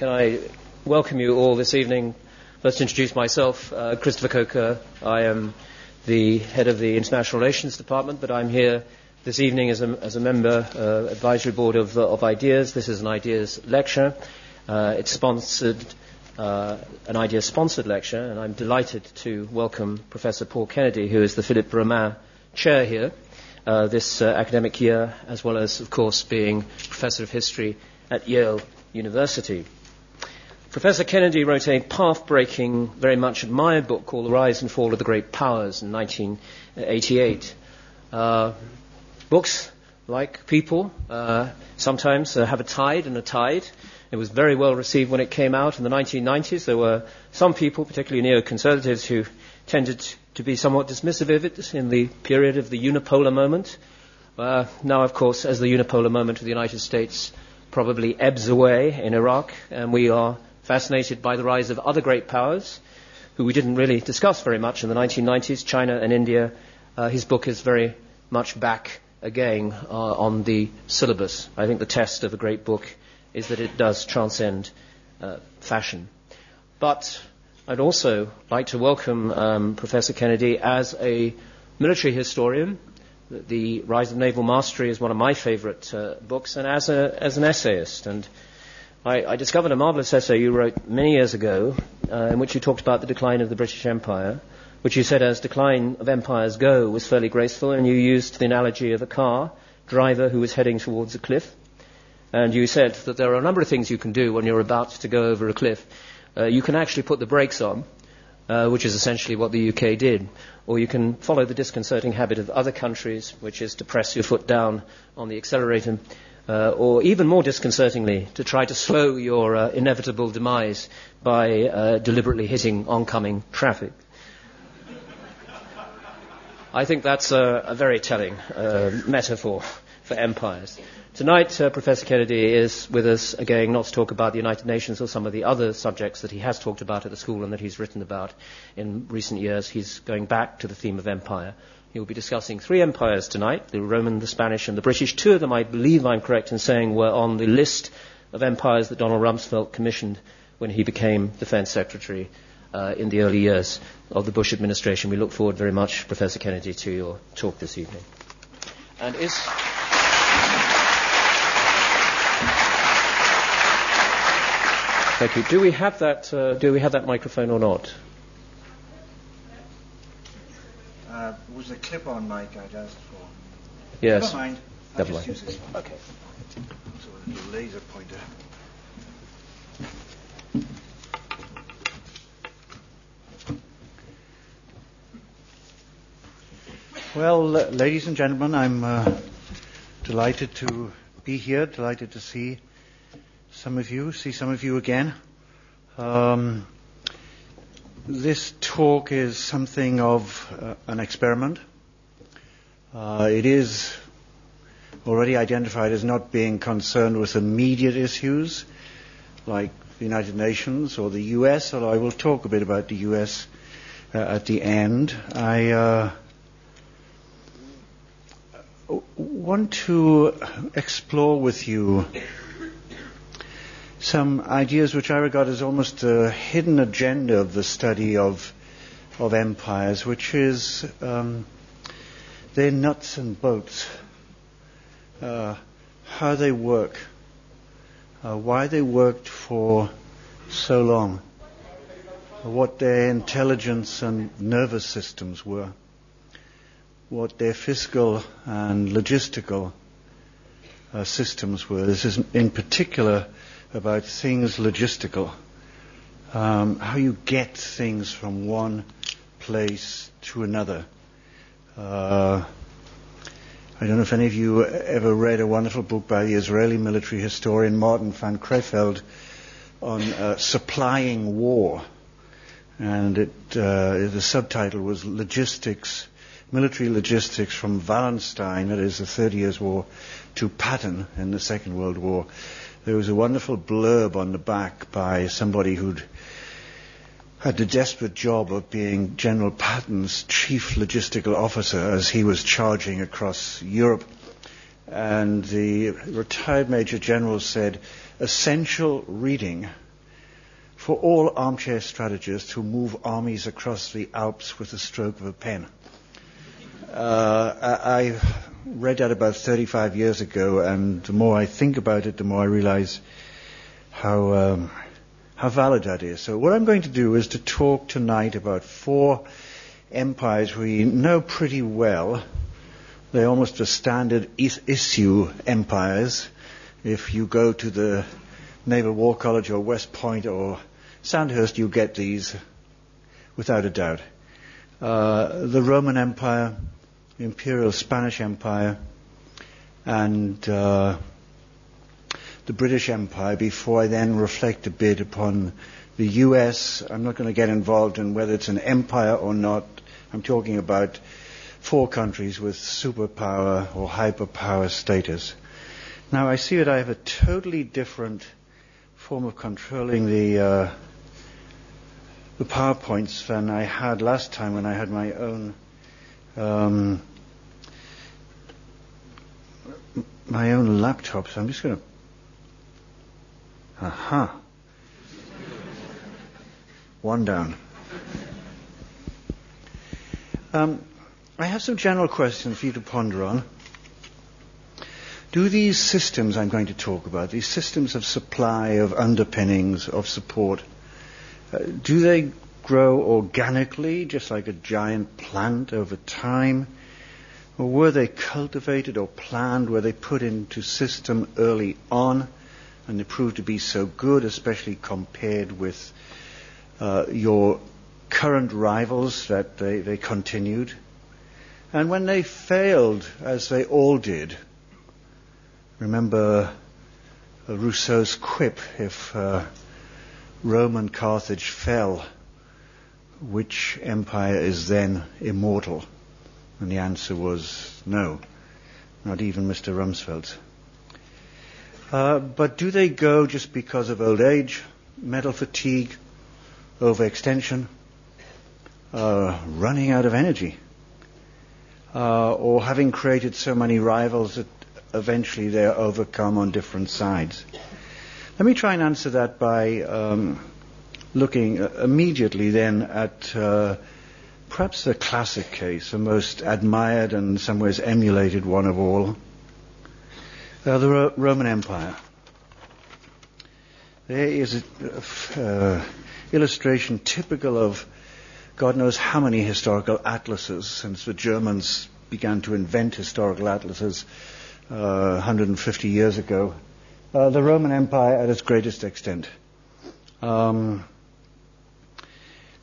can I welcome you all this evening? First, introduce myself, uh, Christopher Coker. I am the head of the International Relations Department, but I'm here this evening as a, as a member uh, advisory board of, uh, of IDEAS. This is an IDEAS lecture. Uh, it's sponsored, uh, an IDEAS sponsored lecture, and I'm delighted to welcome Professor Paul Kennedy, who is the Philippe Roman Chair here uh, this academic year, as well as, of course, being Professor of History at Yale University. Professor Kennedy wrote a path breaking, very much admired book called The Rise and Fall of the Great Powers in 1988. Uh, books, like people, uh, sometimes uh, have a tide and a tide. It was very well received when it came out in the 1990s. There were some people, particularly neoconservatives, who tended to be somewhat dismissive of it in the period of the unipolar moment. Uh, now, of course, as the unipolar moment of the United States probably ebbs away in Iraq, and we are fascinated by the rise of other great powers, who we didn't really discuss very much in the 1990s, China and India. Uh, his book is very much back again uh, on the syllabus. I think the test of a great book is that it does transcend uh, fashion. But I'd also like to welcome um, Professor Kennedy as a military historian. The Rise of Naval Mastery is one of my favorite uh, books, and as, a, as an essayist. And I, I, discovered a marvelous essay you wrote many years ago uh, in which you talked about the decline of the British Empire, which you said as decline of empires go was fairly graceful, and you used the analogy of a car driver who was heading towards a cliff. And you said that there are a number of things you can do when you're about to go over a cliff uh, you can actually put the brakes on, uh, which is essentially what the UK did. Or you can follow the disconcerting habit of other countries, which is to press your foot down on the accelerator. Uh, or even more disconcertingly, to try to slow your uh, inevitable demise by uh, deliberately hitting oncoming traffic. I think that's a, a very telling uh, metaphor for empires. Tonight, uh, Professor Kennedy is with us again, not to talk about the United Nations or some of the other subjects that he has talked about at the school and that he's written about in recent years. He's going back to the theme of empire. He will be discussing three empires tonight the Roman, the Spanish, and the British. Two of them, I believe I'm correct in saying, were on the list of empires that Donald Rumsfeld commissioned when he became Defense Secretary uh, in the early years of the Bush administration. We look forward very much, Professor Kennedy, to your talk this evening. And is. Thank you. Do we have that? Uh, do we have that microphone or not? Uh, was a clip-on mic I'd asked for. Yes. Never mind. I'll Never just mind. use this one. Okay. So a little laser pointer. Well, ladies and gentlemen, I'm uh, delighted to be here, delighted to see some of you, see some of you again. Um, this talk is something of uh, an experiment. Uh, it is already identified as not being concerned with immediate issues like the United Nations or the US, although I will talk a bit about the US uh, at the end. I uh, want to explore with you some ideas which I regard as almost a hidden agenda of the study of of empires, which is um, their nuts and bolts, uh, how they work, uh, why they worked for so long, what their intelligence and nervous systems were, what their fiscal and logistical uh, systems were. This is in particular about things logistical, um, how you get things from one place to another. Uh, I don't know if any of you ever read a wonderful book by the Israeli military historian Martin van Creveld on uh, supplying war, and it, uh, the subtitle was "Logistics." Military logistics from Wallenstein, that is the Thirty Years' War, to Patton in the Second World War there was a wonderful blurb on the back by somebody who'd had the desperate job of being General Patton's chief logistical officer as he was charging across Europe. And the retired Major General said, essential reading for all armchair strategists who move armies across the Alps with the stroke of a pen. Uh, I, read that about 35 years ago, and the more I think about it, the more I realize how um, how valid that is. So what I'm going to do is to talk tonight about four empires we know pretty well. They're almost a standard is- issue empires. If you go to the Naval War College or West Point or Sandhurst, you get these without a doubt. Uh, the Roman Empire, the Imperial Spanish Empire, and uh, the British Empire before I then reflect a bit upon the US. I'm not going to get involved in whether it's an empire or not. I'm talking about four countries with superpower or hyperpower status. Now I see that I have a totally different form of controlling the uh, the PowerPoints than I had last time when I had my own um, my own laptop. So I'm just going to Aha. One down. Um, I have some general questions for you to ponder on. Do these systems I'm going to talk about, these systems of supply, of underpinnings, of support, uh, do they grow organically, just like a giant plant over time? Or were they cultivated or planned? Were they put into system early on? and they proved to be so good, especially compared with uh, your current rivals that they, they continued. And when they failed, as they all did, remember uh, Rousseau's quip, if uh, Rome and Carthage fell, which empire is then immortal? And the answer was no, not even Mr. Rumsfeld. Uh, but do they go just because of old age, mental fatigue, overextension, uh, running out of energy, uh, or having created so many rivals that eventually they are overcome on different sides? Let me try and answer that by um, looking uh, immediately then at uh, perhaps the classic case, the most admired and in some ways emulated one of all uh, the Ro- Roman Empire. There is an uh, illustration typical of God knows how many historical atlases since the Germans began to invent historical atlases uh, 150 years ago. Uh, the Roman Empire at its greatest extent. Um,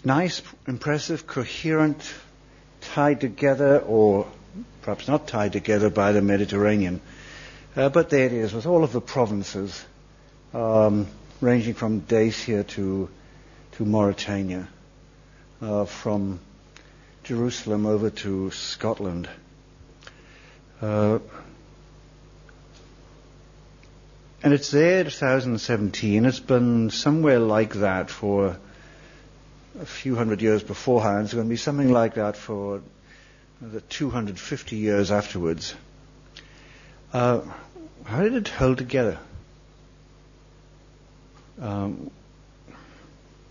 nice, impressive, coherent, tied together, or perhaps not tied together by the Mediterranean. Uh, but there it is, with all of the provinces, um, ranging from Dacia to, to Mauritania, uh, from Jerusalem over to Scotland. Uh, and it's there 2017. It's been somewhere like that for a few hundred years beforehand. It's going to be something like that for the 250 years afterwards. Uh, how did it hold together? Um,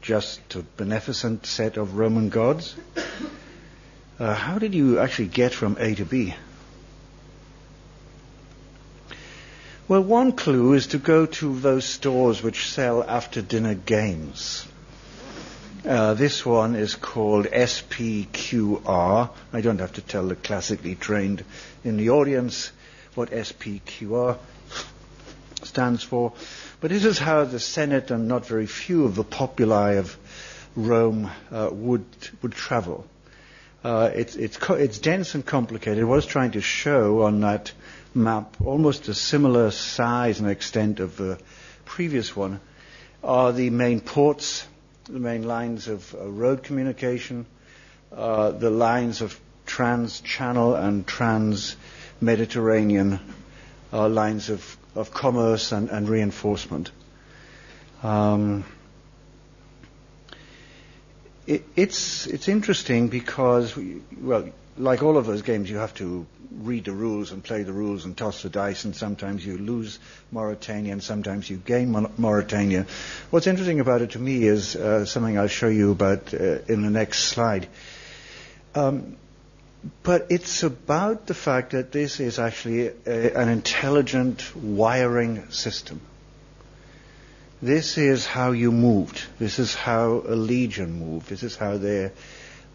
just a beneficent set of Roman gods? Uh, how did you actually get from A to B? Well, one clue is to go to those stores which sell after dinner games. Uh, this one is called SPQR. I don't have to tell the classically trained in the audience what SPQR stands for. But this is how the Senate and not very few of the populi of Rome uh, would would travel. Uh, it's, it's, co- it's dense and complicated. What I was trying to show on that map, almost a similar size and extent of the previous one, are the main ports, the main lines of uh, road communication, uh, the lines of trans-channel and trans Mediterranean uh, lines of, of commerce and, and reinforcement. Um, it, it's it's interesting because we, well, like all of those games, you have to read the rules and play the rules and toss the dice, and sometimes you lose Mauritania and sometimes you gain Mauritania. What's interesting about it to me is uh, something I'll show you about uh, in the next slide. Um, but it's about the fact that this is actually a, an intelligent wiring system. This is how you moved. This is how a legion moved. This is how their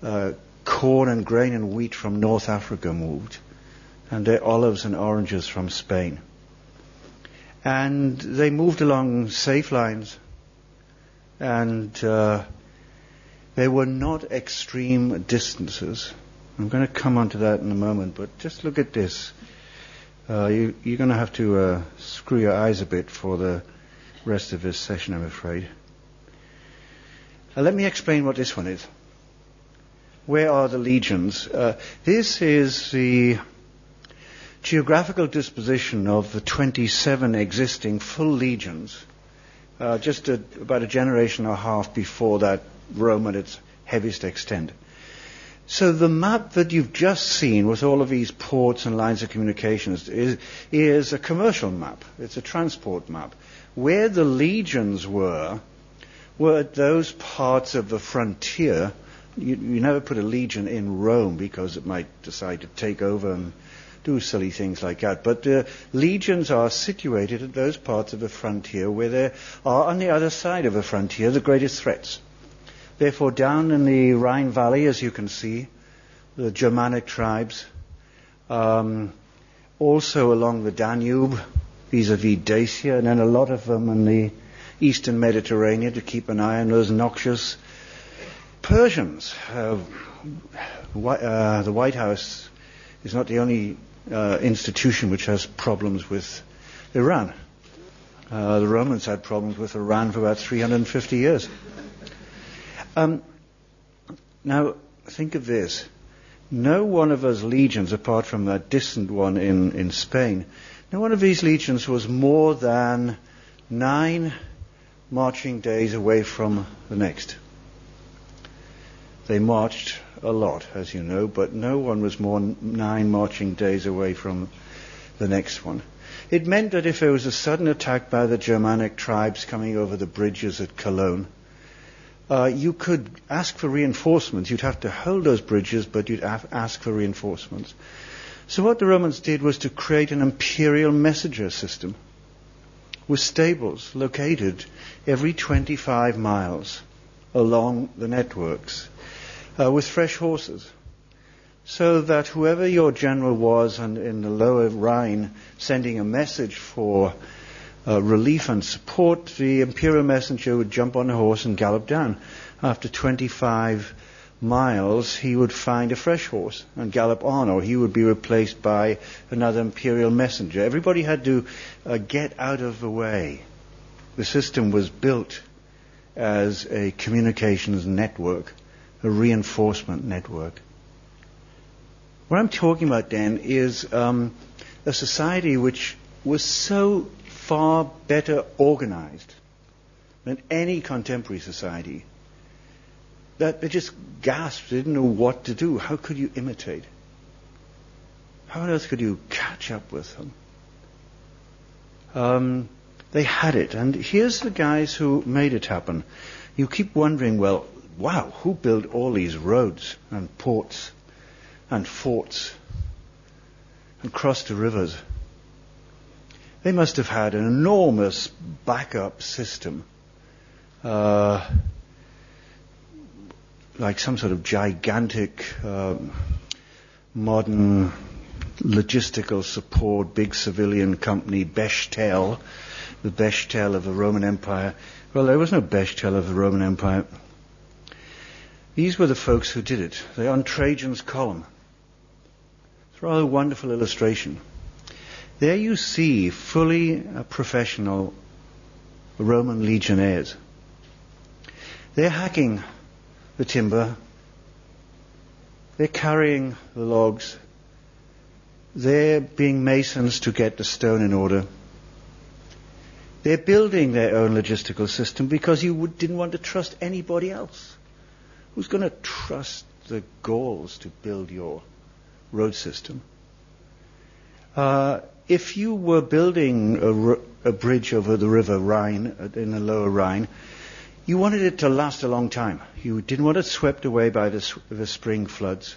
uh, corn and grain and wheat from North Africa moved, and their olives and oranges from Spain. And they moved along safe lines, and uh, they were not extreme distances. I'm going to come on to that in a moment, but just look at this. Uh, you, are going to have to uh, screw your eyes a bit for the rest of this session, I'm afraid. Uh, let me explain what this one is. Where are the legions? Uh, this is the geographical disposition of the 27 existing full legions, uh, just a, about a generation and a half before that Rome at its heaviest extent. So the map that you've just seen with all of these ports and lines of communications is, is a commercial map. It's a transport map. Where the legions were, were at those parts of the frontier. You, you never put a legion in Rome because it might decide to take over and do silly things like that. But uh, legions are situated at those parts of the frontier where there are on the other side of the frontier the greatest threats. Therefore, down in the Rhine Valley, as you can see, the Germanic tribes, um, also along the Danube, vis-à-vis Dacia, and then a lot of them in the eastern Mediterranean to keep an eye on those noxious Persians. Uh, the White House is not the only uh, institution which has problems with Iran. Uh, the Romans had problems with Iran for about 350 years. Um, now, think of this. No one of those legions, apart from that distant one in, in Spain, no one of these legions was more than nine marching days away from the next. They marched a lot, as you know, but no one was more than nine marching days away from the next one. It meant that if there was a sudden attack by the Germanic tribes coming over the bridges at Cologne, uh, you could ask for reinforcements. You'd have to hold those bridges, but you'd ask for reinforcements. So what the Romans did was to create an imperial messenger system with stables located every 25 miles along the networks uh, with fresh horses. So that whoever your general was and in the lower Rhine sending a message for uh, relief and support, the imperial messenger would jump on a horse and gallop down. After 25 miles, he would find a fresh horse and gallop on, or he would be replaced by another imperial messenger. Everybody had to uh, get out of the way. The system was built as a communications network, a reinforcement network. What I'm talking about then is um, a society which was so far better organized than any contemporary society that they just gasped. They didn't know what to do. How could you imitate? How on earth could you catch up with them? Um, they had it. And here's the guys who made it happen. You keep wondering, well, wow, who built all these roads and ports and forts and crossed the rivers? They must have had an enormous backup system, uh, like some sort of gigantic um, modern logistical support, big civilian company, Bechtel, the Bechtel of the Roman Empire. Well, there was no Bechtel of the Roman Empire. These were the folks who did it. They're on Trajan's column. It's a rather wonderful illustration. There you see fully professional Roman legionnaires. They're hacking the timber. They're carrying the logs. They're being masons to get the stone in order. They're building their own logistical system because you didn't want to trust anybody else. Who's going to trust the Gauls to build your road system? Uh, if you were building a, a, bridge over the river Rhine, uh, in the lower Rhine, you wanted it to last a long time. You didn't want it swept away by the, the spring floods.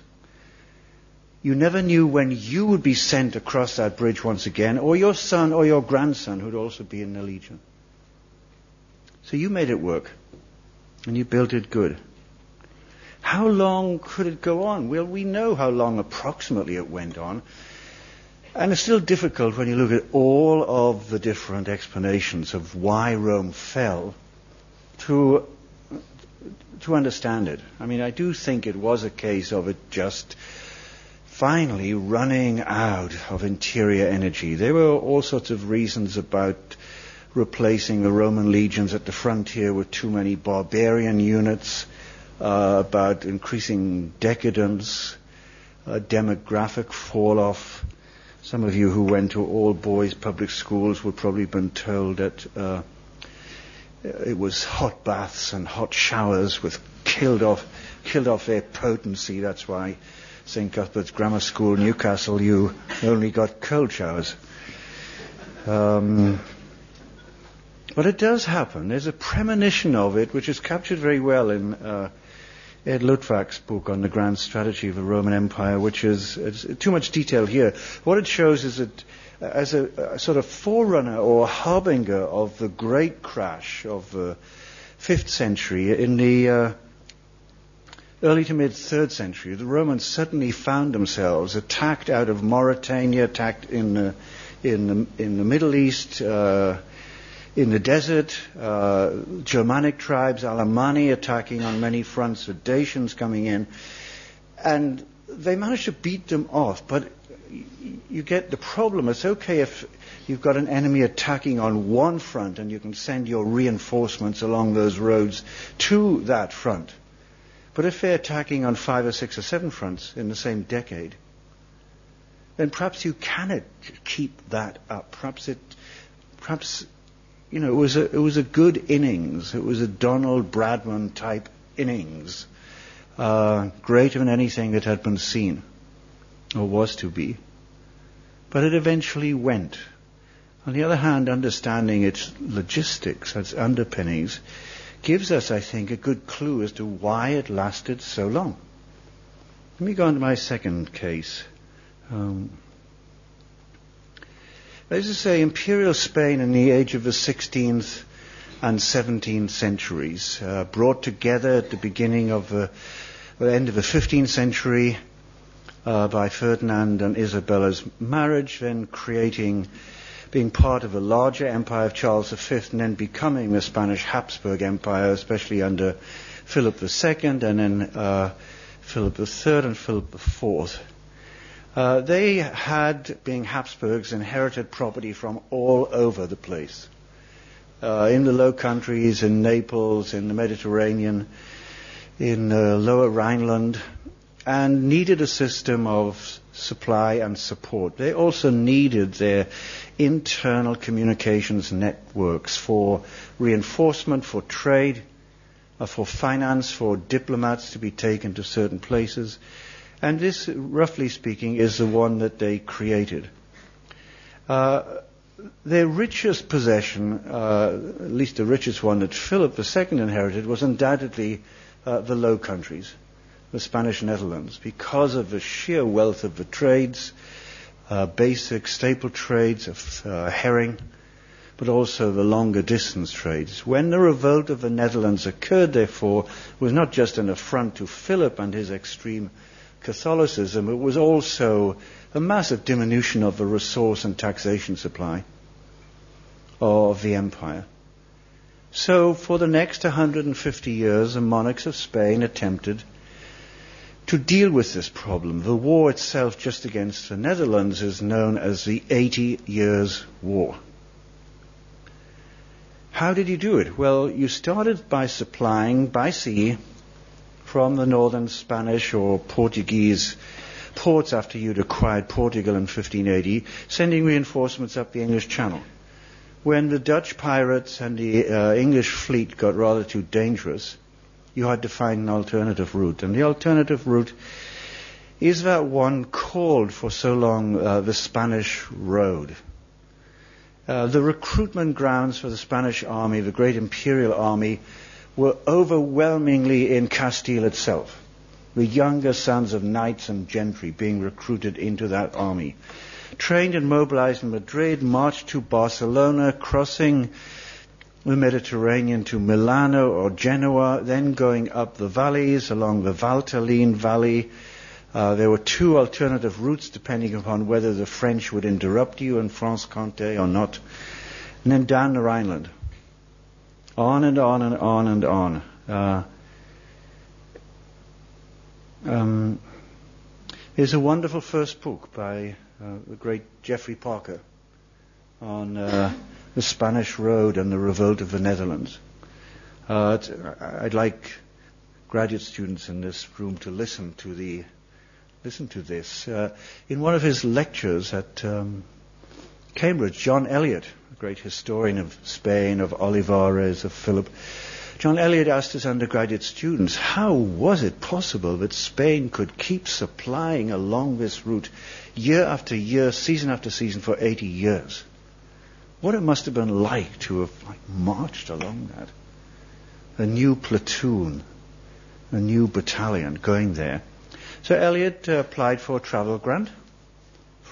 You never knew when you would be sent across that bridge once again, or your son or your grandson who'd also be in the legion. So you made it work, and you built it good. How long could it go on? Well, we know how long approximately it went on. And it's still difficult when you look at all of the different explanations of why Rome fell to, to understand it. I mean, I do think it was a case of it just finally running out of interior energy. There were all sorts of reasons about replacing the Roman legions at the frontier with too many barbarian units, uh, about increasing decadence, uh, demographic fall off. Some of you who went to all boys public schools would probably have been told that uh, it was hot baths and hot showers with killed off killed off their potency. That's why St. Cuthbert's Grammar School, Newcastle, you only got cold showers. Um, but it does happen. There's a premonition of it, which is captured very well in uh, Ed Luttwak's book on the grand strategy of the Roman Empire, which is too much detail here. What it shows is that as a, a, sort of forerunner or harbinger of the great crash of the fifth century in the uh, early to mid third century, the Romans suddenly found themselves attacked out of Mauritania, attacked in the, in the, in the Middle East, uh, in the desert, uh, Germanic tribes, Alemanni attacking on many fronts, the Dacians coming in, and they managed to beat them off. But you get the problem. It's okay if you've got an enemy attacking on one front and you can send your reinforcements along those roads to that front. But if they're attacking on five or six or seven fronts in the same decade, then perhaps you cannot keep that up. Perhaps it, perhaps, you know, it was a, it was a good innings. It was a Donald Bradman type innings, uh, greater than anything that had been seen or was to be. But it eventually went. On the other hand, understanding its logistics, its underpinnings, gives us, I think, a good clue as to why it lasted so long. Let me go on to my second case. Um, as I say, imperial Spain in the age of the 16th and 17th centuries, uh, brought together at the beginning of the, the end of the 15th century uh, by Ferdinand and Isabella's marriage, then creating being part of a larger empire of Charles V and then becoming the Spanish Habsburg Empire, especially under Philip II and then uh, Philip III and Philip IV. Uh, they had, being Habsburgs, inherited property from all over the place. Uh, in the Low Countries, in Naples, in the Mediterranean, in uh, Lower Rhineland, and needed a system of supply and support. They also needed their internal communications networks for reinforcement, for trade, uh, for finance, for diplomats to be taken to certain places. And this, roughly speaking, is the one that they created. Uh, their richest possession, uh, at least the richest one that Philip II inherited, was undoubtedly uh, the Low Countries, the Spanish Netherlands, because of the sheer wealth of the trades, uh, basic staple trades of uh, herring, but also the longer distance trades. When the revolt of the Netherlands occurred, therefore, was not just an affront to Philip and his extreme Catholicism, it was also a massive diminution of the resource and taxation supply of the empire. So, for the next 150 years, the monarchs of Spain attempted to deal with this problem. The war itself just against the Netherlands is known as the 80 Years' War. How did you do it? Well, you started by supplying by sea from the northern Spanish or Portuguese ports after you'd acquired Portugal in 1580, sending reinforcements up the English Channel. When the Dutch pirates and the uh, English fleet got rather too dangerous, you had to find an alternative route. And the alternative route is that one called for so long uh, the Spanish Road. Uh, the recruitment grounds for the Spanish army, the great imperial army, were overwhelmingly in Castile itself. The younger sons of knights and gentry being recruited into that army. Trained and mobilized in Madrid, marched to Barcelona, crossing the Mediterranean to Milano or Genoa, then going up the valleys along the Valtelline Valley, uh, there were two alternative routes depending upon whether the French would interrupt you in Franche-Comté or not. And then down the Rhineland. On and on and on and on. Uh, um, there's a wonderful first book by uh, the great Geoffrey Parker on uh, the Spanish Road and the revolt of the Netherlands. Uh, I'd like graduate students in this room to listen to the listen to this. Uh, in one of his lectures at um, Cambridge, John Elliott, a great historian of Spain, of Olivares, of Philip, John Elliott asked his undergraduate students, how was it possible that Spain could keep supplying along this route year after year, season after season for 80 years? What it must have been like to have like, marched along that. A new platoon, a new battalion going there. So Elliott uh, applied for a travel grant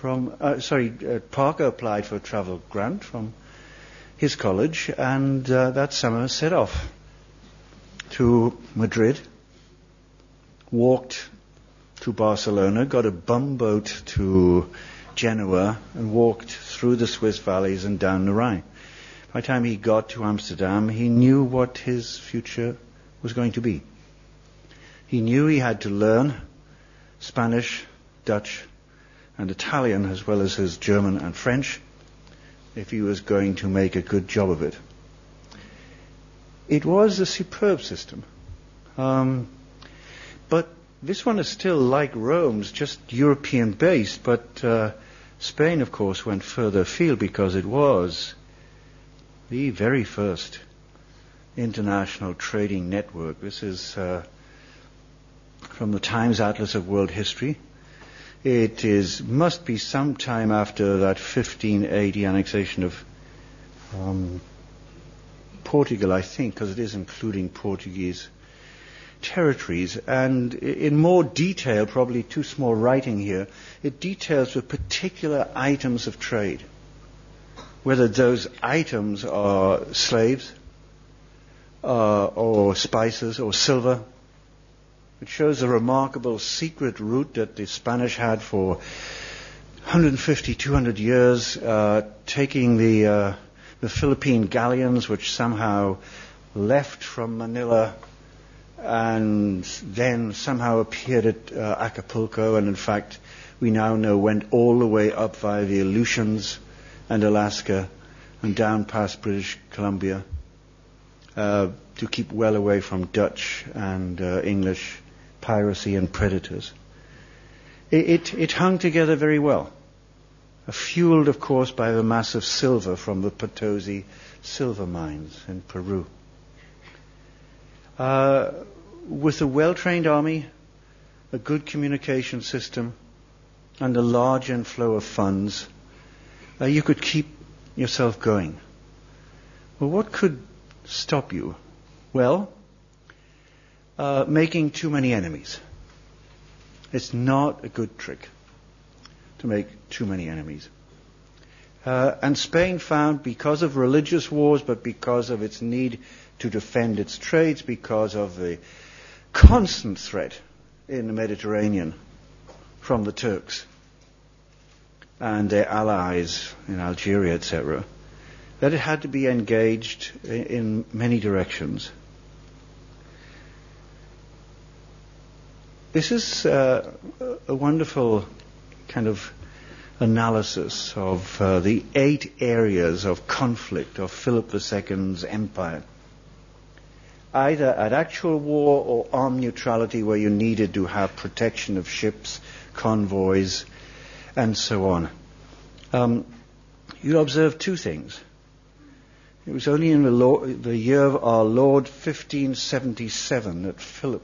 from, uh, sorry, uh, Parker applied for a travel grant from his college, and uh, that summer set off to Madrid, walked to Barcelona, got a bumboat to Genoa, and walked through the Swiss valleys and down the Rhine. By the time he got to Amsterdam, he knew what his future was going to be. He knew he had to learn Spanish, Dutch, and Italian, as well as his German and French, if he was going to make a good job of it. It was a superb system. Um, but this one is still like Rome's, just European based, but uh, Spain, of course, went further afield because it was the very first international trading network. This is uh, from the Times Atlas of World History. It is must be sometime after that 1580 annexation of um, Portugal, I think, because it is including Portuguese territories. And in more detail, probably too small writing here, it details the particular items of trade. Whether those items are slaves, uh, or spices, or silver, it shows a remarkable secret route that the Spanish had for 150, 200 years, uh, taking the, uh, the Philippine galleons, which somehow left from Manila and then somehow appeared at uh, Acapulco, and in fact, we now know went all the way up via the Aleutians and Alaska and down past British Columbia uh, to keep well away from Dutch and uh, English piracy and predators. It, it, it hung together very well, fueled, of course, by the mass of silver from the Potosi silver mines in Peru. Uh, with a well-trained army, a good communication system, and a large inflow of funds, uh, you could keep yourself going. Well, what could stop you? Well, uh, making too many enemies. It's not a good trick to make too many enemies. Uh, and Spain found, because of religious wars, but because of its need to defend its trades, because of the constant threat in the Mediterranean from the Turks and their allies in Algeria, etc., that it had to be engaged in many directions. This is uh, a wonderful kind of analysis of uh, the eight areas of conflict of Philip II's empire. Either at actual war or armed neutrality where you needed to have protection of ships, convoys, and so on. Um, you observe two things. It was only in the, Lord, the year of our Lord 1577 that Philip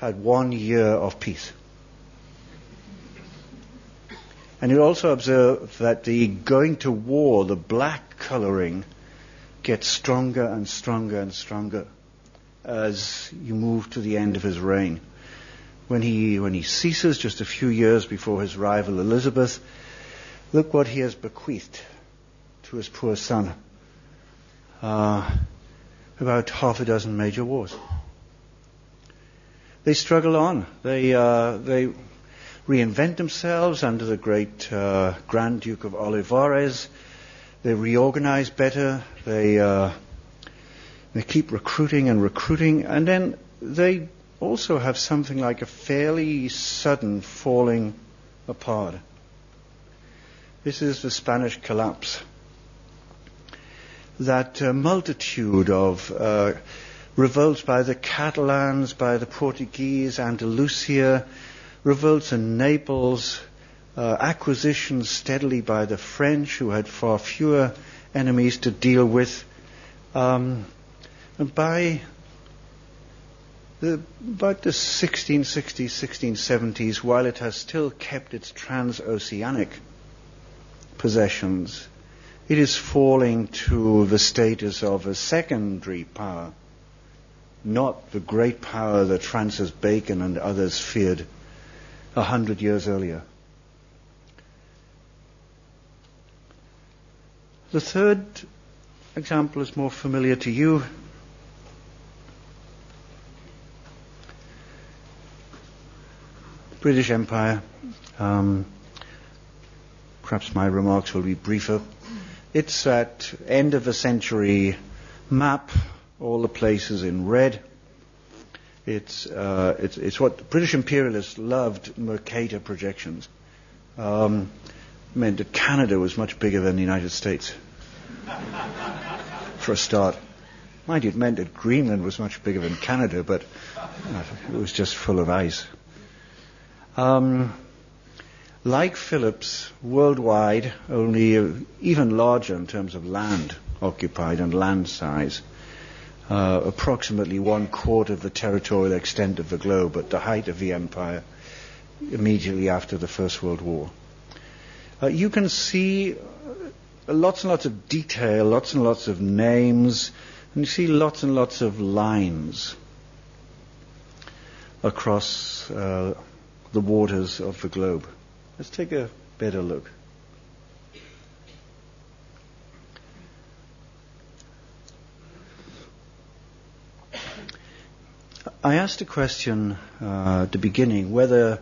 had one year of peace. And you also observe that the going to war, the black coloring, gets stronger and stronger and stronger as you move to the end of his reign. When he, when he ceases just a few years before his rival Elizabeth, look what he has bequeathed to his poor son. Uh, about half a dozen major wars. They struggle on. They, uh, they reinvent themselves under the great uh, Grand Duke of Olivares. They reorganize better. They, uh, they keep recruiting and recruiting. And then they also have something like a fairly sudden falling apart. This is the Spanish collapse. That uh, multitude of uh, revolts by the Catalans, by the Portuguese, Andalusia, revolts in Naples, uh, acquisitions steadily by the French, who had far fewer enemies to deal with. Um, and by the, about the 1660s, 1670s, while it has still kept its transoceanic possessions, it is falling to the status of a secondary power, not the great power that Francis Bacon and others feared a hundred years earlier. The third example is more familiar to you. British Empire. Um, perhaps my remarks will be briefer. It's at end of the century map, all the places in red. It's, uh, it's, it's what British imperialists loved Mercator projections. Um, meant that Canada was much bigger than the United States. For a start. Mind you, it meant that Greenland was much bigger than Canada, but uh, it was just full of ice. Um, like Philip's, worldwide, only uh, even larger in terms of land occupied and land size uh, approximately one quarter of the territorial extent of the globe at the height of the empire, immediately after the First World War. Uh, you can see uh, lots and lots of detail, lots and lots of names, and you see lots and lots of lines across uh, the waters of the globe. Let's take a better look. I asked a question uh, at the beginning whether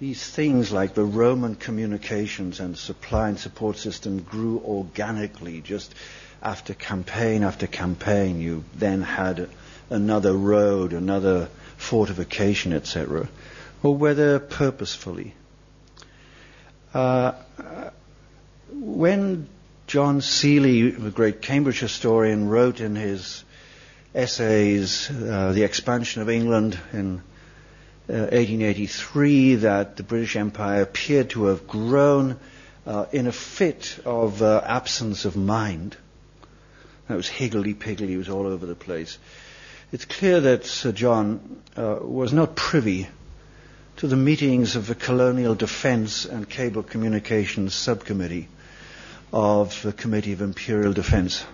these things like the Roman communications and supply and support system grew organically just after campaign after campaign. You then had another road, another fortification, etc., or whether purposefully. Uh, when John Seeley, the great Cambridge historian, wrote in his essays, uh, The Expansion of England in uh, 1883, that the British Empire appeared to have grown uh, in a fit of uh, absence of mind. That was higgledy-piggledy, it was all over the place. It's clear that Sir John uh, was not privy to the meetings of the Colonial Defence and Cable Communications Subcommittee of the Committee of Imperial Defence.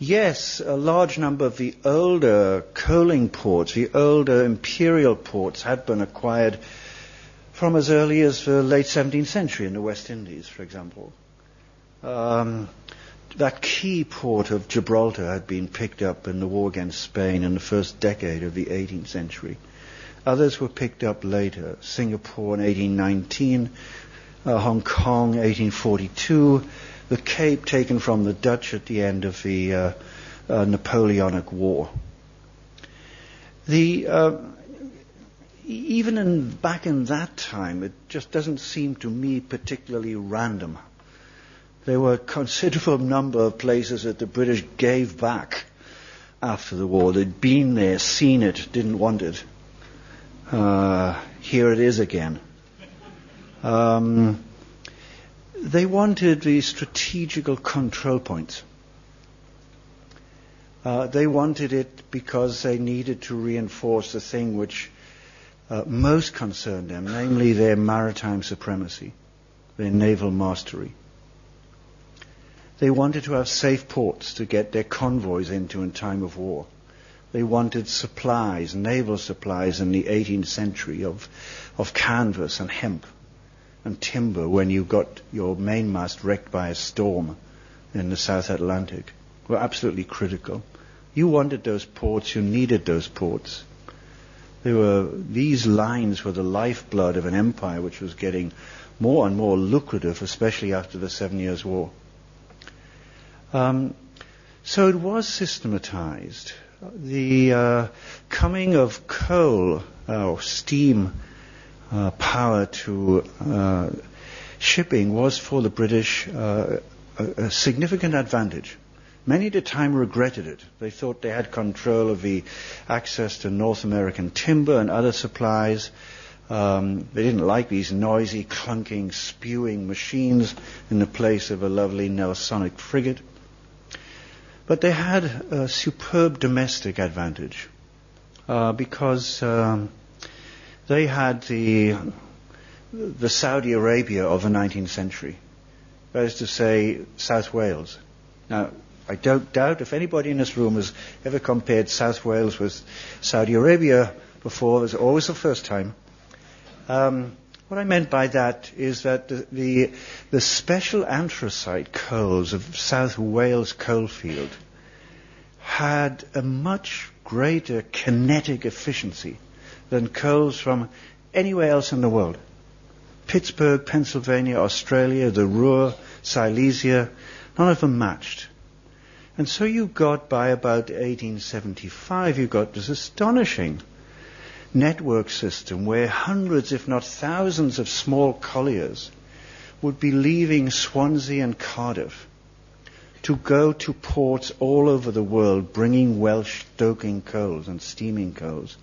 Yes, a large number of the older coaling ports, the older imperial ports, had been acquired from as early as the late 17th century in the West Indies, for example. Um, that key port of Gibraltar had been picked up in the war against Spain in the first decade of the 18th century. Others were picked up later. Singapore in 1819, uh, Hong Kong 1842, the Cape taken from the Dutch at the end of the uh, uh, Napoleonic War. The uh, even in, back in that time, it just doesn't seem to me particularly random. There were a considerable number of places that the British gave back after the war. They'd been there, seen it, didn't want it. Uh, here it is again. Um, they wanted the strategical control points. Uh, they wanted it because they needed to reinforce the thing which uh, most concerned them, namely their maritime supremacy, their naval mastery. They wanted to have safe ports to get their convoys into in time of war. They wanted supplies, naval supplies in the 18th century of, of canvas and hemp and timber when you got your mainmast wrecked by a storm in the South Atlantic were absolutely critical. You wanted those ports, you needed those ports. There were, these lines were the lifeblood of an empire which was getting more and more lucrative, especially after the Seven Years' War. Um, so it was systematized. The uh, coming of coal uh, or steam uh, power to uh, shipping was for the British uh, a, a, significant advantage. Many at the time regretted it. They thought they had control of the access to North American timber and other supplies. Um, they didn't like these noisy, clunking, spewing machines in the place of a lovely Nelsonic frigate. But they had a superb domestic advantage uh, because um, they had the, the Saudi Arabia of the 19th century. That is to say, South Wales. Now, I don't doubt if anybody in this room has ever compared South Wales with Saudi Arabia before, it's always the first time. Um, what I meant by that is that the, the, the, special anthracite coals of South Wales coalfield had a much greater kinetic efficiency than coals from anywhere else in the world. Pittsburgh, Pennsylvania, Australia, the Ruhr, Silesia, none of them matched. And so you got by about 1875, you got this astonishing network system where hundreds, if not thousands, of small colliers would be leaving Swansea and Cardiff to go to ports all over the world bringing Welsh stoking coals and steaming coals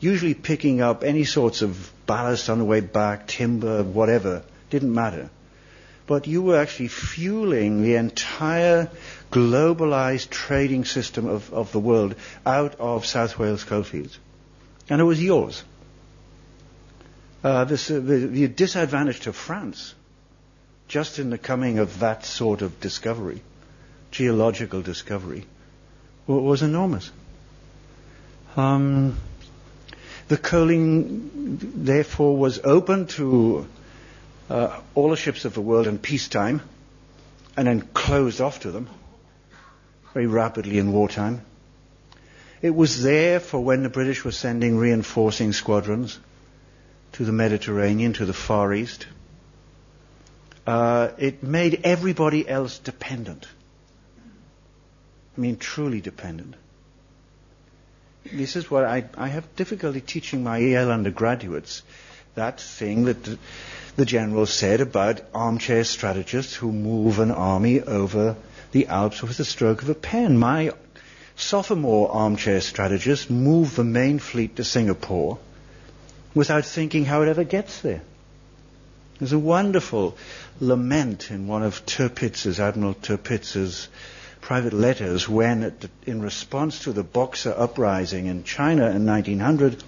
usually picking up any sorts of ballast on the way back, timber, whatever, didn't matter. But you were actually fueling the entire globalized trading system of, of the world out of South Wales coalfields. And it was yours. Uh, this, uh, the, the disadvantage to France, just in the coming of that sort of discovery, geological discovery, was enormous. Um, the coaling, therefore, was open to uh, all the ships of the world in peacetime and then closed off to them very rapidly in wartime. It was there for when the British were sending reinforcing squadrons to the Mediterranean, to the Far East. Uh, it made everybody else dependent. I mean, truly dependent this is what I, I have difficulty teaching my Yale undergraduates. That thing that the, general said about armchair strategists who move an army over the Alps with the stroke of a pen. My sophomore armchair strategists move the main fleet to Singapore without thinking how it ever gets there. There's a wonderful lament in one of Tirpitz's, Admiral Tirpitz's private letters when, in response to the Boxer uprising in China in 1900,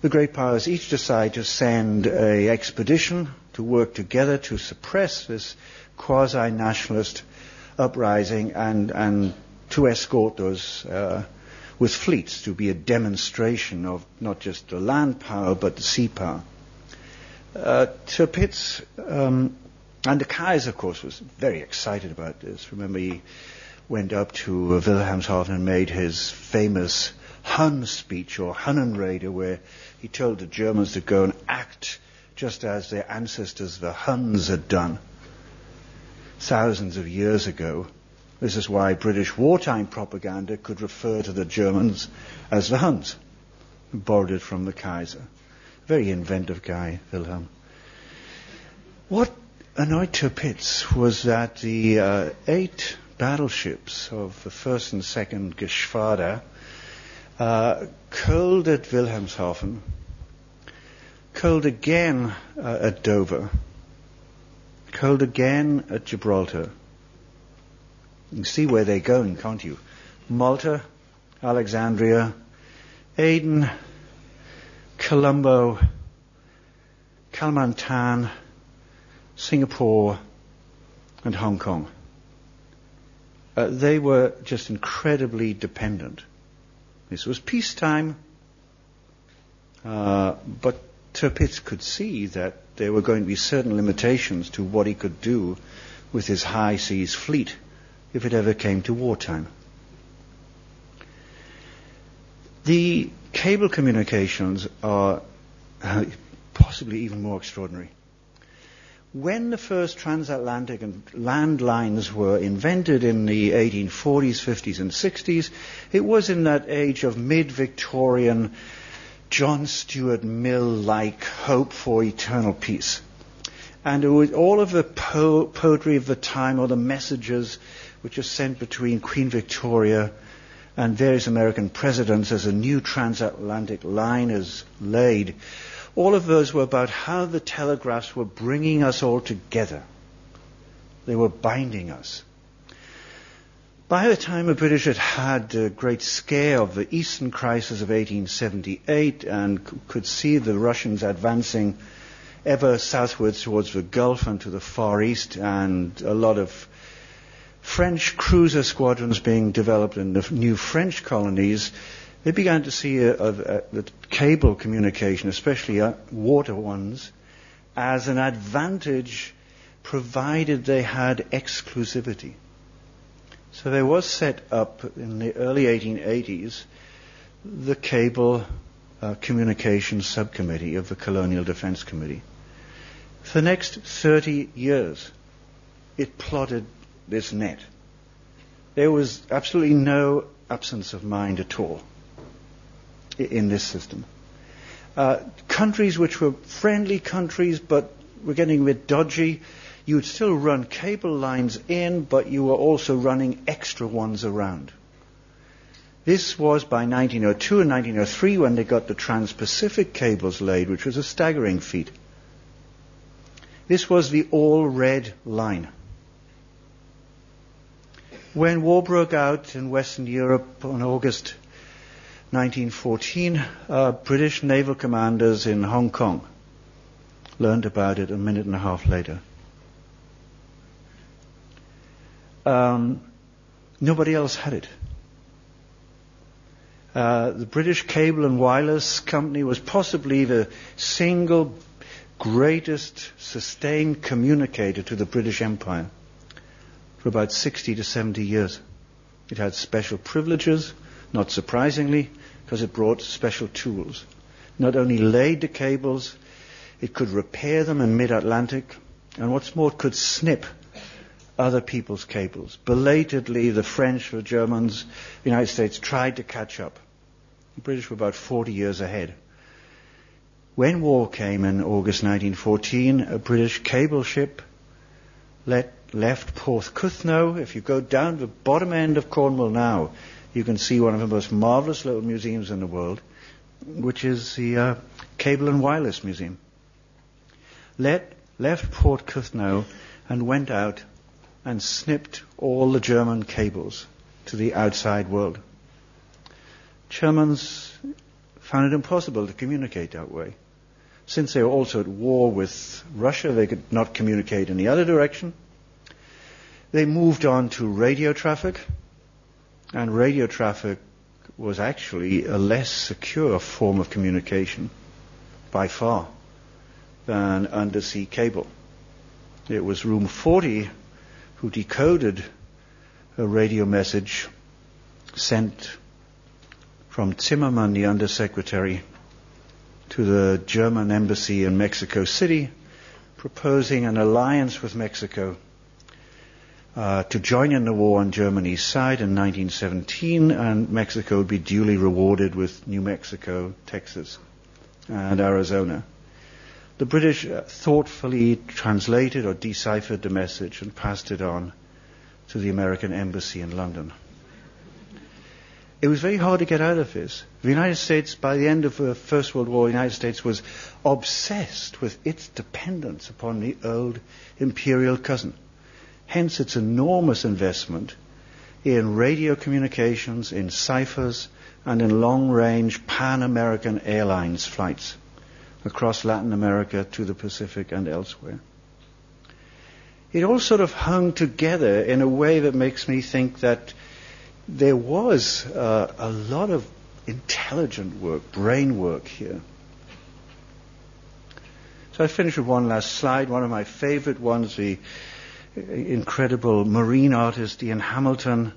the great powers each decide to send an expedition to work together to suppress this quasi-nationalist uprising and, and to escort those uh, with fleets to be a demonstration of not just the land power but the sea power. Uh, um, and the Kaiser, of course, was very excited about this. Remember, he went up to Wilhelmshaven and made his famous Hun speech or Hunnenrede, where he told the Germans to go and act just as their ancestors, the Huns, had done thousands of years ago. This is why British wartime propaganda could refer to the Germans as the Huns, borrowed it from the Kaiser. Very inventive guy, Wilhelm. What annoyed Tirpitz was that the uh, eight battleships of the first and second Geschwader uh, coaled at Wilhelmshaven, coaled again uh, at Dover, held again at Gibraltar. You can see where they're going, can't you? Malta, Alexandria, Aden, Colombo, Kalimantan, Singapore, and Hong Kong. Uh, they were just incredibly dependent. This was peacetime, uh, but Tirpitz could see that there were going to be certain limitations to what he could do with his high seas fleet if it ever came to wartime. The cable communications are uh, possibly even more extraordinary. When the first transatlantic and land lines were invented in the 1840s, 50s, and 60s, it was in that age of mid Victorian John Stuart Mill like hope for eternal peace. And it was all of the po- poetry of the time, or the messages which are sent between Queen Victoria and various American presidents as a new transatlantic line is laid, all of those were about how the telegraphs were bringing us all together. They were binding us. By the time the British had had a great scare of the Eastern crisis of 1878 and could see the Russians advancing ever southwards towards the Gulf and to the Far East, and a lot of French cruiser squadrons being developed in the new French colonies, they began to see the cable communication, especially water ones, as an advantage provided they had exclusivity. So there was set up in the early 1880s the Cable uh, Communications Subcommittee of the Colonial Defense Committee. For the next 30 years, it plotted this net. There was absolutely no absence of mind at all in this system. Uh, countries which were friendly countries but were getting a bit dodgy you would still run cable lines in, but you were also running extra ones around. This was by 1902 and 1903 when they got the Trans-Pacific cables laid, which was a staggering feat. This was the all-red line. When war broke out in Western Europe on August 1914, uh, British naval commanders in Hong Kong learned about it a minute and a half later. Um, nobody else had it. Uh, the British Cable and Wireless Company was possibly the single greatest sustained communicator to the British Empire for about 60 to 70 years. It had special privileges, not surprisingly, because it brought special tools. Not only laid the cables, it could repair them in mid-Atlantic, and what's more, it could snip other people's cables. Belatedly, the French, the Germans, the United States tried to catch up. The British were about 40 years ahead. When war came in August 1914, a British cable ship let, left Porthcurno. If you go down the bottom end of Cornwall now, you can see one of the most marvelous little museums in the world, which is the uh, Cable and Wireless Museum. Let, left Porthcurno and went out and snipped all the German cables to the outside world. Germans found it impossible to communicate that way. Since they were also at war with Russia, they could not communicate in the other direction. They moved on to radio traffic, and radio traffic was actually a less secure form of communication by far than undersea cable. It was room 40 who decoded a radio message sent from Zimmermann, the undersecretary, to the German embassy in Mexico City, proposing an alliance with Mexico uh, to join in the war on Germany's side in 1917, and Mexico would be duly rewarded with New Mexico, Texas, and Arizona. The British thoughtfully translated or deciphered the message and passed it on to the American embassy in London. it was very hard to get out of this. The United States, by the end of the First World War, the United States was obsessed with its dependence upon the old imperial cousin. Hence its enormous investment in radio communications, in ciphers, and in long-range Pan-American Airlines flights across Latin America to the Pacific and elsewhere. It all sort of hung together in a way that makes me think that there was uh, a lot of intelligent work, brain work here. So I finish with one last slide. One of my favorite ones, the incredible marine artist Ian Hamilton,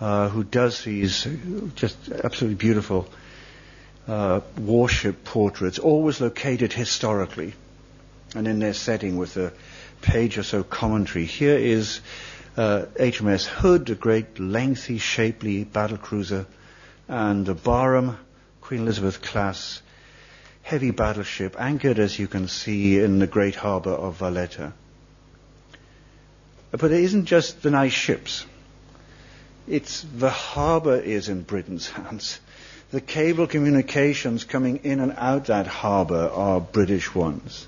uh, who does these just absolutely beautiful uh, warship portraits, always located historically and in their setting with a page or so commentary. Here is uh, HMS Hood, a great lengthy, shapely battle cruiser, and the Barham, Queen Elizabeth class, heavy battleship, anchored, as you can see, in the great harbour of Valletta. But it isn't just the nice ships. It's the harbour is in Britain's hands. The cable communications coming in and out that harbour are British ones.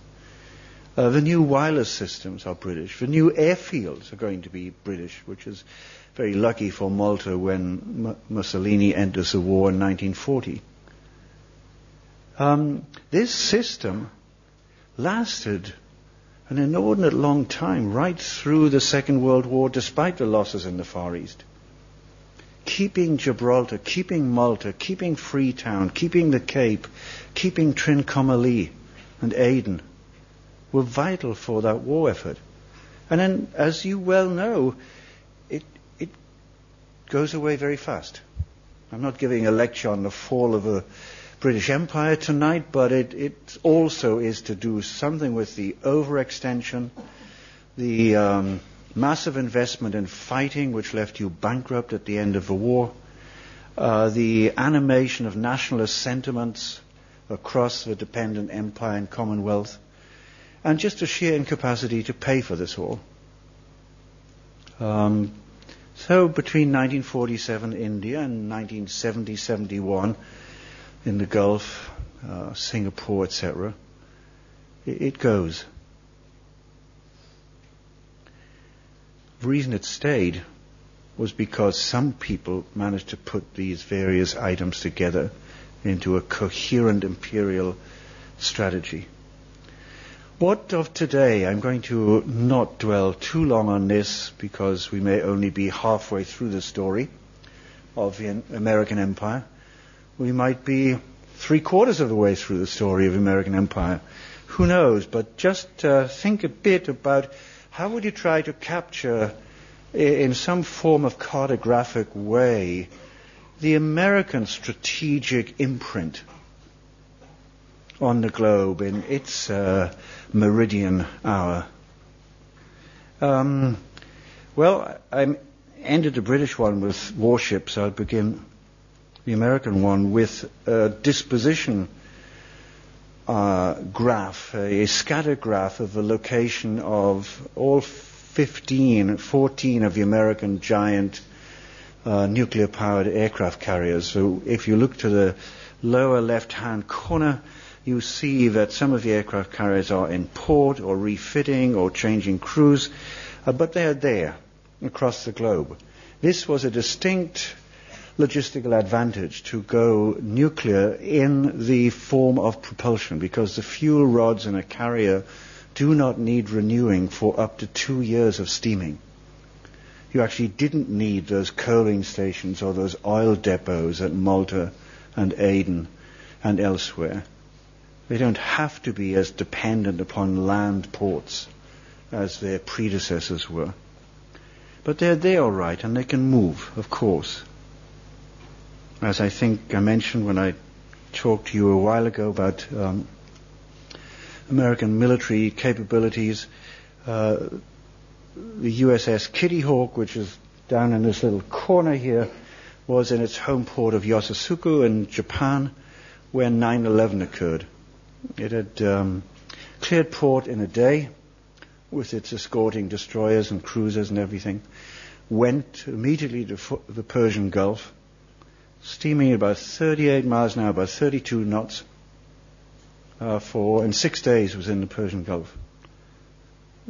Uh, the new wireless systems are British. The new airfields are going to be British, which is very lucky for Malta when M- Mussolini enters the war in 1940. Um, this system lasted an inordinate long time, right through the Second World War, despite the losses in the Far East. Keeping Gibraltar, keeping Malta, keeping Freetown, keeping the Cape, keeping Trincomalee and Aden were vital for that war effort. And then, as you well know, it, it goes away very fast. I'm not giving a lecture on the fall of the British Empire tonight, but it, it also is to do something with the overextension, the um, massive investment in fighting, which left you bankrupt at the end of the war, uh, the animation of nationalist sentiments across the dependent empire and commonwealth, and just a sheer incapacity to pay for this all. Um, so between 1947 India and 1970-71 in the Gulf, uh, Singapore, etc., it, it goes. The reason it stayed was because some people managed to put these various items together into a coherent imperial strategy. What of today? I'm going to not dwell too long on this because we may only be halfway through the story of the American Empire. We might be three quarters of the way through the story of American Empire. Who knows? But just uh, think a bit about how would you try to capture in some form of cartographic way the American strategic imprint on the globe in its uh, meridian hour. Um, well, I ended the British one with warships. I'll begin the American one with a disposition uh, graph, a scatter graph of the location of all 15, 14 of the American giant uh, nuclear powered aircraft carriers. So if you look to the lower left hand corner, you see that some of the aircraft carriers are in port or refitting or changing crews, uh, but they are there across the globe. This was a distinct logistical advantage to go nuclear in the form of propulsion because the fuel rods in a carrier do not need renewing for up to two years of steaming. You actually didn't need those coaling stations or those oil depots at Malta and Aden and elsewhere. They don't have to be as dependent upon land ports as their predecessors were. But they're there all right, and they can move, of course. As I think I mentioned when I talked to you a while ago about um, American military capabilities, uh, the USS Kitty Hawk, which is down in this little corner here, was in its home port of Yokosuka in Japan when 9/11 occurred. It had um, cleared port in a day with its escorting destroyers and cruisers and everything, went immediately to the Persian Gulf, steaming at about 38 miles an hour, about 32 knots, uh, for, in six days was in the Persian Gulf.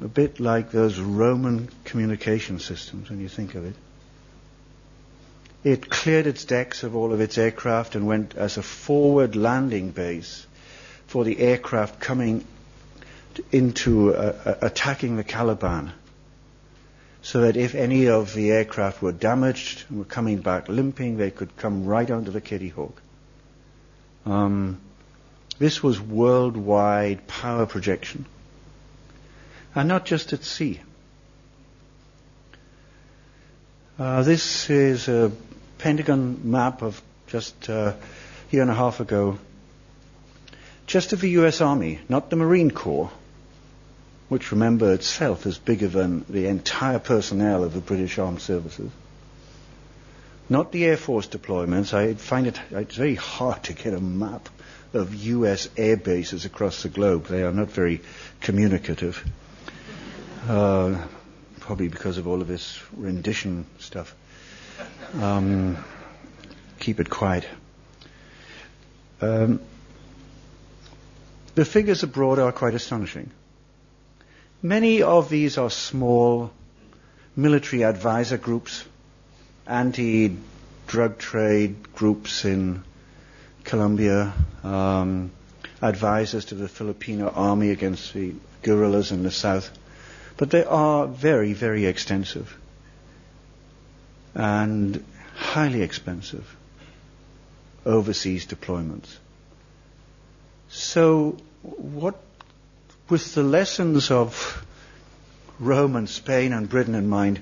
A bit like those Roman communication systems when you think of it. It cleared its decks of all of its aircraft and went as a forward landing base for the aircraft coming into uh, uh, attacking the Taliban. So that if any of the aircraft were damaged and were coming back limping, they could come right onto the Kitty Hawk. Um, this was worldwide power projection. And not just at sea. Uh, this is a Pentagon map of just uh, a year and a half ago, just of the US Army, not the Marine Corps, which remember itself is bigger than the entire personnel of the British Armed Services. Not the Air Force deployments. I find it it's very hard to get a map of US air bases across the globe. They are not very communicative. Uh, probably because of all of this rendition stuff. Um, keep it quiet. Um, the figures abroad are quite astonishing. Many of these are small military advisor groups, anti drug trade groups in Colombia, um, advisors to the Filipino army against the guerrillas in the south. But they are very, very extensive and highly expensive overseas deployments. So, what, with the lessons of Rome and Spain and Britain in mind,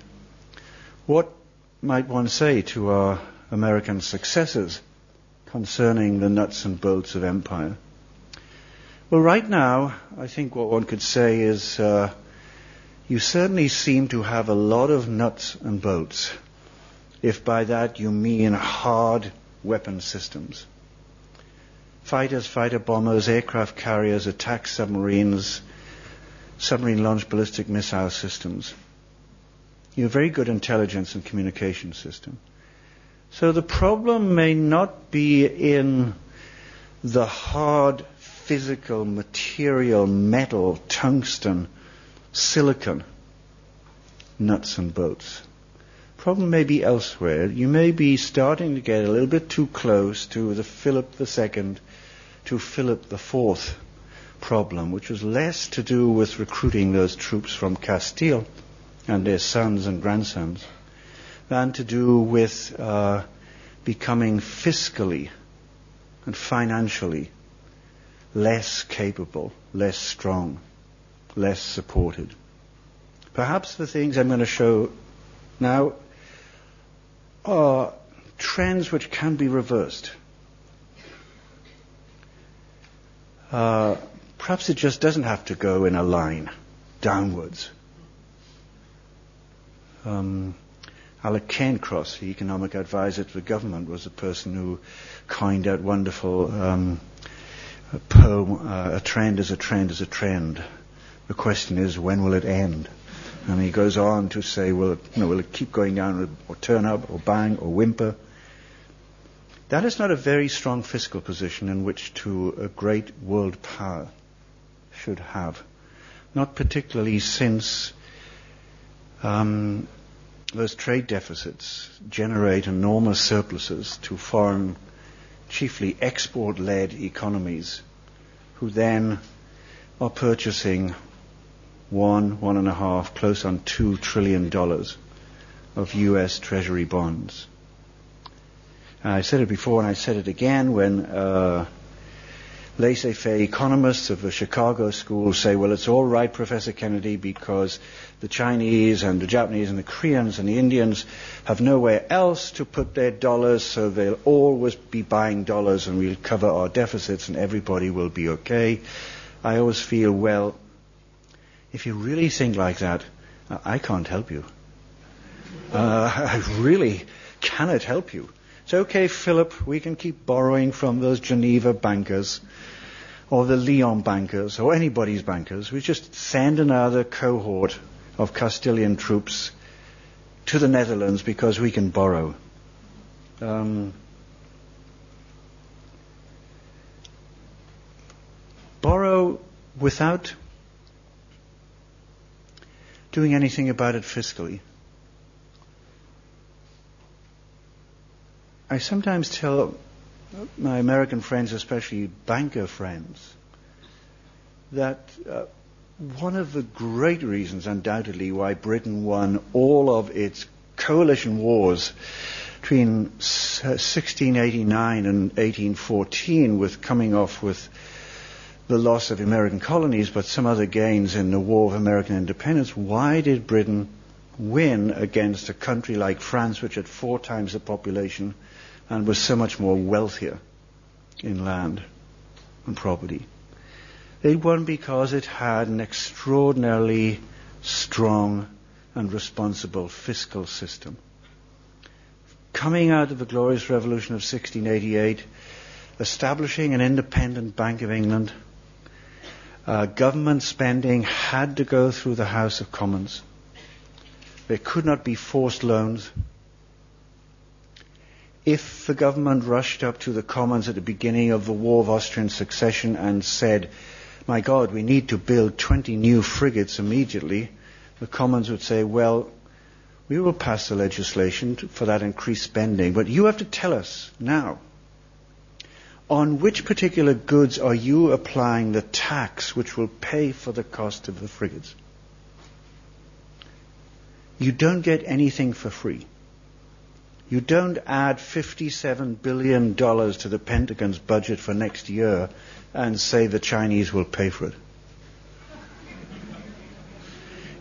what might one say to our American successors concerning the nuts and bolts of empire? Well, right now, I think what one could say is uh, you certainly seem to have a lot of nuts and bolts, if by that you mean hard weapon systems. Fighters, fighter bombers, aircraft carriers, attack submarines, submarine launched ballistic missile systems. You have very good intelligence and communication system. So the problem may not be in the hard physical material, metal, tungsten, silicon, nuts and bolts. Problem may be elsewhere. You may be starting to get a little bit too close to the Philip II, to Philip IV problem, which was less to do with recruiting those troops from Castile and their sons and grandsons than to do with uh, becoming fiscally and financially less capable, less strong, less supported. Perhaps the things I'm going to show now are trends which can be reversed. Uh, perhaps it just doesn't have to go in a line downwards. Um, Alec Cairncross, the economic advisor to the government, was the person who coined that wonderful um, poem, uh, A Trend is a Trend is a Trend. The question is, when will it end? And he goes on to say, will it, you know, will it keep going down or turn up or bang or whimper? That is not a very strong fiscal position in which to a great world power should have. Not particularly since um, those trade deficits generate enormous surpluses to foreign, chiefly export-led economies, who then are purchasing one, one and a half, close on two trillion dollars of U.S. Treasury bonds. I said it before and I said it again when uh, laissez-faire economists of the Chicago School say, well, it's all right, Professor Kennedy, because the Chinese and the Japanese and the Koreans and the Indians have nowhere else to put their dollars, so they'll always be buying dollars and we'll cover our deficits and everybody will be okay. I always feel, well, if you really think like that, I can't help you. Uh, I really cannot help you. It's okay, Philip, we can keep borrowing from those Geneva bankers or the Lyon bankers or anybody's bankers. We just send another cohort of Castilian troops to the Netherlands because we can borrow. Um, borrow without doing anything about it fiscally. I sometimes tell my American friends, especially banker friends, that uh, one of the great reasons, undoubtedly, why Britain won all of its coalition wars between 1689 and 1814, with coming off with the loss of American colonies, but some other gains in the War of American Independence, why did Britain win against a country like France, which had four times the population and was so much more wealthier in land and property? It won because it had an extraordinarily strong and responsible fiscal system. Coming out of the glorious revolution of 1688, establishing an independent Bank of England, uh, government spending had to go through the House of Commons. There could not be forced loans. If the government rushed up to the Commons at the beginning of the War of Austrian Succession and said, my God, we need to build 20 new frigates immediately, the Commons would say, well, we will pass the legislation for that increased spending, but you have to tell us now on which particular goods are you applying the tax which will pay for the cost of the frigates? You don't get anything for free. You don't add $57 billion to the Pentagon's budget for next year and say the Chinese will pay for it.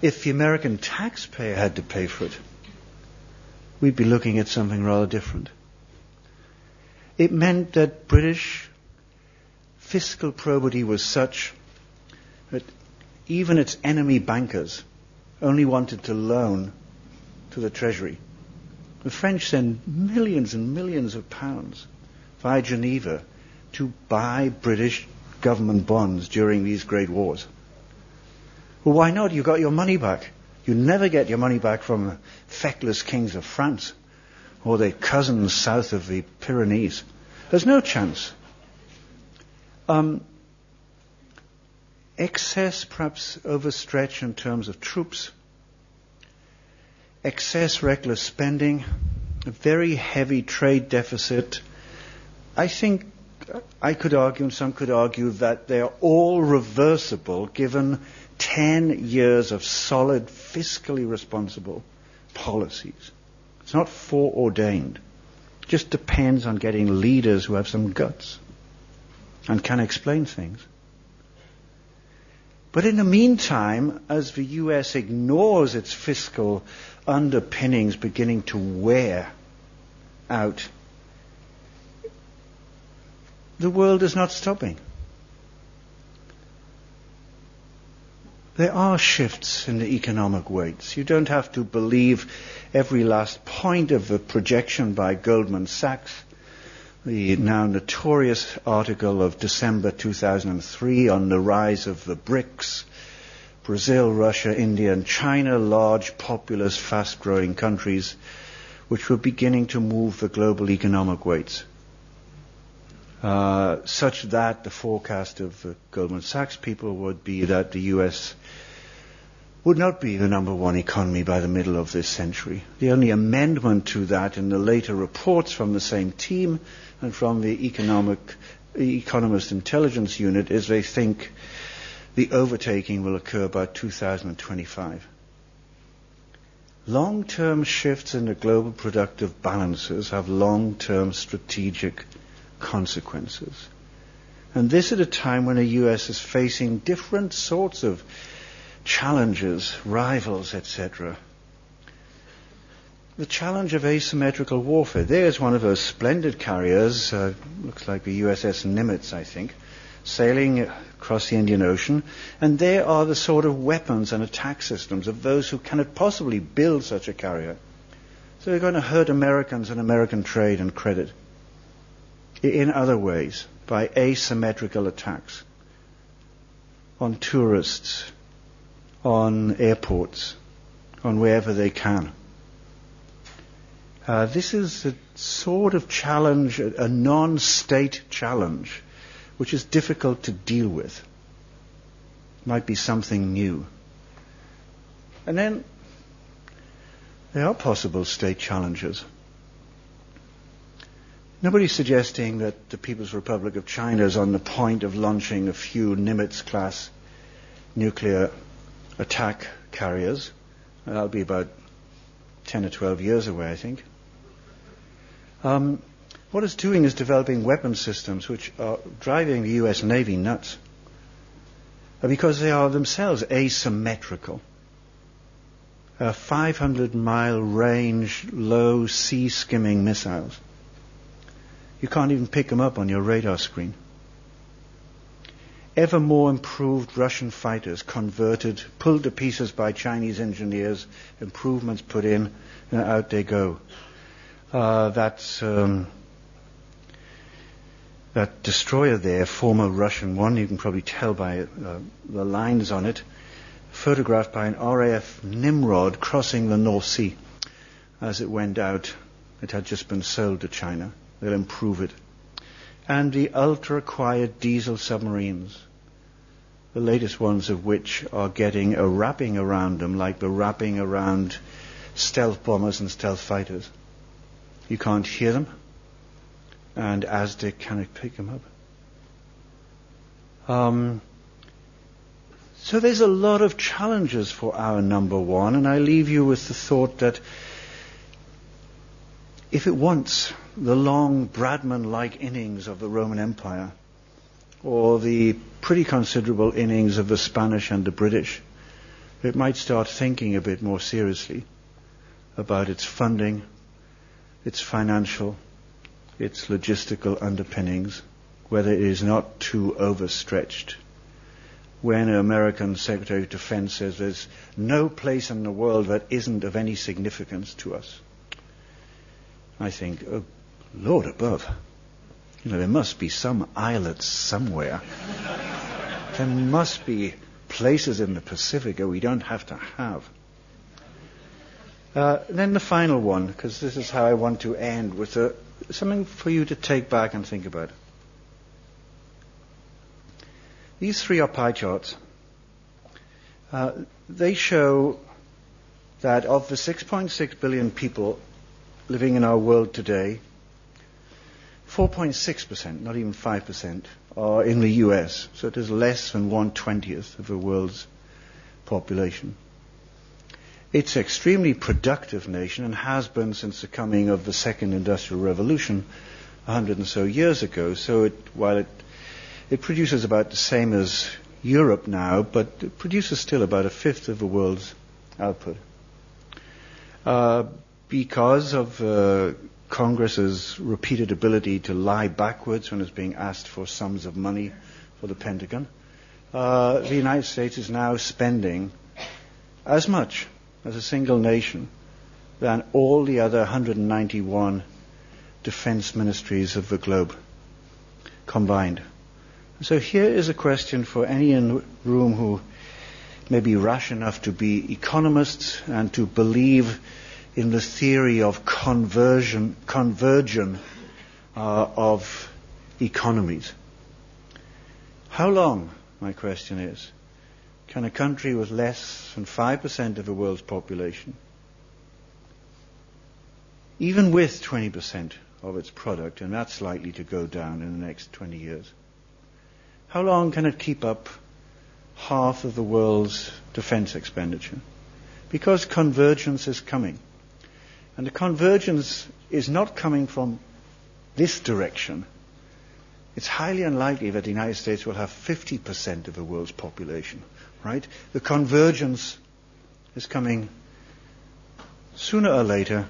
If the American taxpayer had to pay for it, we'd be looking at something rather different. It meant that British fiscal probity was such that even its enemy bankers only wanted to loan to the Treasury. The French sent millions and millions of pounds via Geneva to buy British government bonds during these great wars. Well, why not? You got your money back. You never get your money back from feckless kings of France or their cousins south of the Pyrenees. There's no chance. Um, excess, perhaps overstretch in terms of troops, excess reckless spending, a very heavy trade deficit. I think I could argue, and some could argue, that they're all reversible given 10 years of solid, fiscally responsible policies. It's not foreordained. It just depends on getting leaders who have some guts and can explain things. But in the meantime, as the US ignores its fiscal underpinnings beginning to wear out, the world is not stopping. There are shifts in the economic weights. You don't have to believe every last point of the projection by Goldman Sachs. The now notorious article of December 2003 on the rise of the BRICS, Brazil, Russia, India, and China, large, populous, fast-growing countries, which were beginning to move the global economic weights. Uh, such that the forecast of uh, Goldman Sachs people would be that the US would not be the number one economy by the middle of this century. The only amendment to that in the later reports from the same team and from the economic economist intelligence unit is they think the overtaking will occur by 2025. Long-term shifts in the global productive balances have long-term strategic consequences. And this at a time when the US is facing different sorts of challenges, rivals, etc. The challenge of asymmetrical warfare. There's one of those splendid carriers, uh, looks like the USS Nimitz, I think, sailing across the Indian Ocean, and there are the sort of weapons and attack systems of those who cannot possibly build such a carrier. So they're going to hurt Americans and American trade and credit in other ways by asymmetrical attacks on tourists, on airports, on wherever they can. Uh, this is a sort of challenge, a, a non-state challenge, which is difficult to deal with. might be something new. And then there are possible state challenges. Nobody's suggesting that the People's Republic of China is on the point of launching a few Nimitz class nuclear attack carriers. That'll be about 10 or 12 years away, I think. Um, what it's doing is developing weapon systems which are driving the US Navy nuts because they are themselves asymmetrical. Uh, 500 mile range, low sea skimming missiles. You can't even pick them up on your radar screen. Ever more improved Russian fighters converted, pulled to pieces by Chinese engineers, improvements put in, and out they go. Uh, that's um, that destroyer there, former Russian one, you can probably tell by uh, the lines on it, photographed by an RAF Nimrod crossing the North Sea as it went out. It had just been sold to China. They'll improve it. And the ultra quiet diesel submarines, the latest ones of which are getting a wrapping around them like the wrapping around stealth bombers and stealth fighters. You can't hear them, and ASDIC cannot pick them up. Um, so there's a lot of challenges for our number one, and I leave you with the thought that if it wants the long Bradman-like innings of the Roman Empire, or the pretty considerable innings of the Spanish and the British, it might start thinking a bit more seriously about its funding, its financial, its logistical underpinnings, whether it is not too overstretched. When an American Secretary of Defense says there's no place in the world that isn't of any significance to us, I think, oh, Lord above. You know, there must be some islets somewhere. there must be places in the Pacific that we don't have to have. Uh, then the final one, because this is how I want to end, with a, something for you to take back and think about. These three are pie charts. Uh, they show that of the 6.6 billion people living in our world today, 4.6%, not even 5%, are in the US. So it is less than one twentieth of the world's population. It's an extremely productive nation and has been since the coming of the second industrial revolution hundred and so years ago. So it, while it, it produces about the same as Europe now, but it produces still about a fifth of the world's output. Uh, because of uh, Congress's repeated ability to lie backwards when it's being asked for sums of money for the Pentagon, uh, the United States is now spending as much as a single nation than all the other 191 defense ministries of the globe combined. So here is a question for any in the room who may be rash enough to be economists and to believe in the theory of convergence, uh, of economies. How long, my question is, can a country with less than 5% of the world's population, even with 20% of its product, and that's likely to go down in the next 20 years, how long can it keep up half of the world's defense expenditure? Because convergence is coming. And the convergence is not coming from this direction. It's highly unlikely that the United States will have 50% of the world's population, right? The convergence is coming sooner or later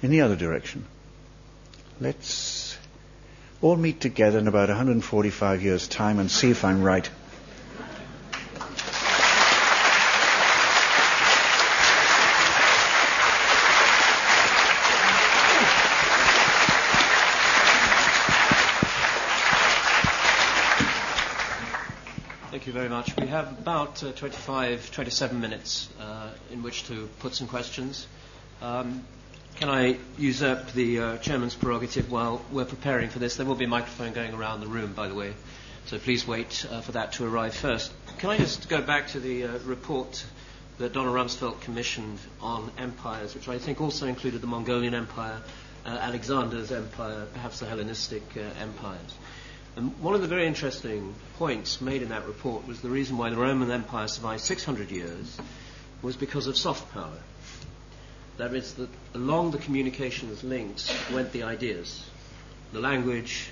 in the other direction. Let's all meet together in about 145 years' time and see if I'm right. Much. We have about uh, 25, 27 minutes uh, in which to put some questions. Um, can I usurp the uh, chairman's prerogative while we're preparing for this? There will be a microphone going around the room, by the way. So please wait uh, for that to arrive first. Can I just go back to the uh, report that Donald Rumsfeld commissioned on empires, which I think also included the Mongolian Empire, uh, Alexander's empire, perhaps the Hellenistic uh, empires. And one of the very interesting points made in that report was the reason why the Roman Empire survived 600 years was because of soft power. That is, that along the communications links went the ideas, the language,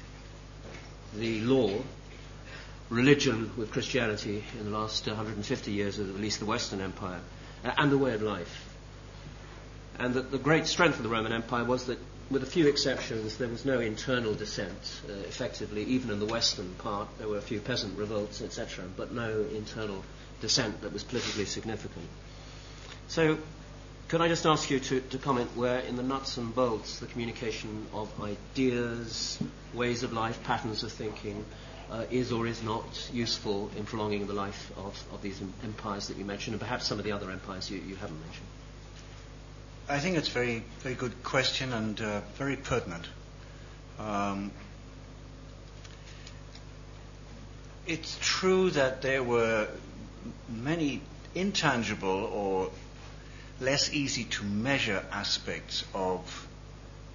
the law, religion with Christianity in the last 150 years of at least the Western Empire, and the way of life. And that the great strength of the Roman Empire was that, with a few exceptions, there was no internal dissent, uh, effectively, even in the Western part. There were a few peasant revolts, etc., but no internal dissent that was politically significant. So, could I just ask you to, to comment where, in the nuts and bolts, the communication of ideas, ways of life, patterns of thinking, uh, is or is not useful in prolonging the life of, of these empires that you mentioned, and perhaps some of the other empires you, you haven't mentioned? I think it's a very, very good question and uh, very pertinent. Um, it's true that there were many intangible or less easy to measure aspects of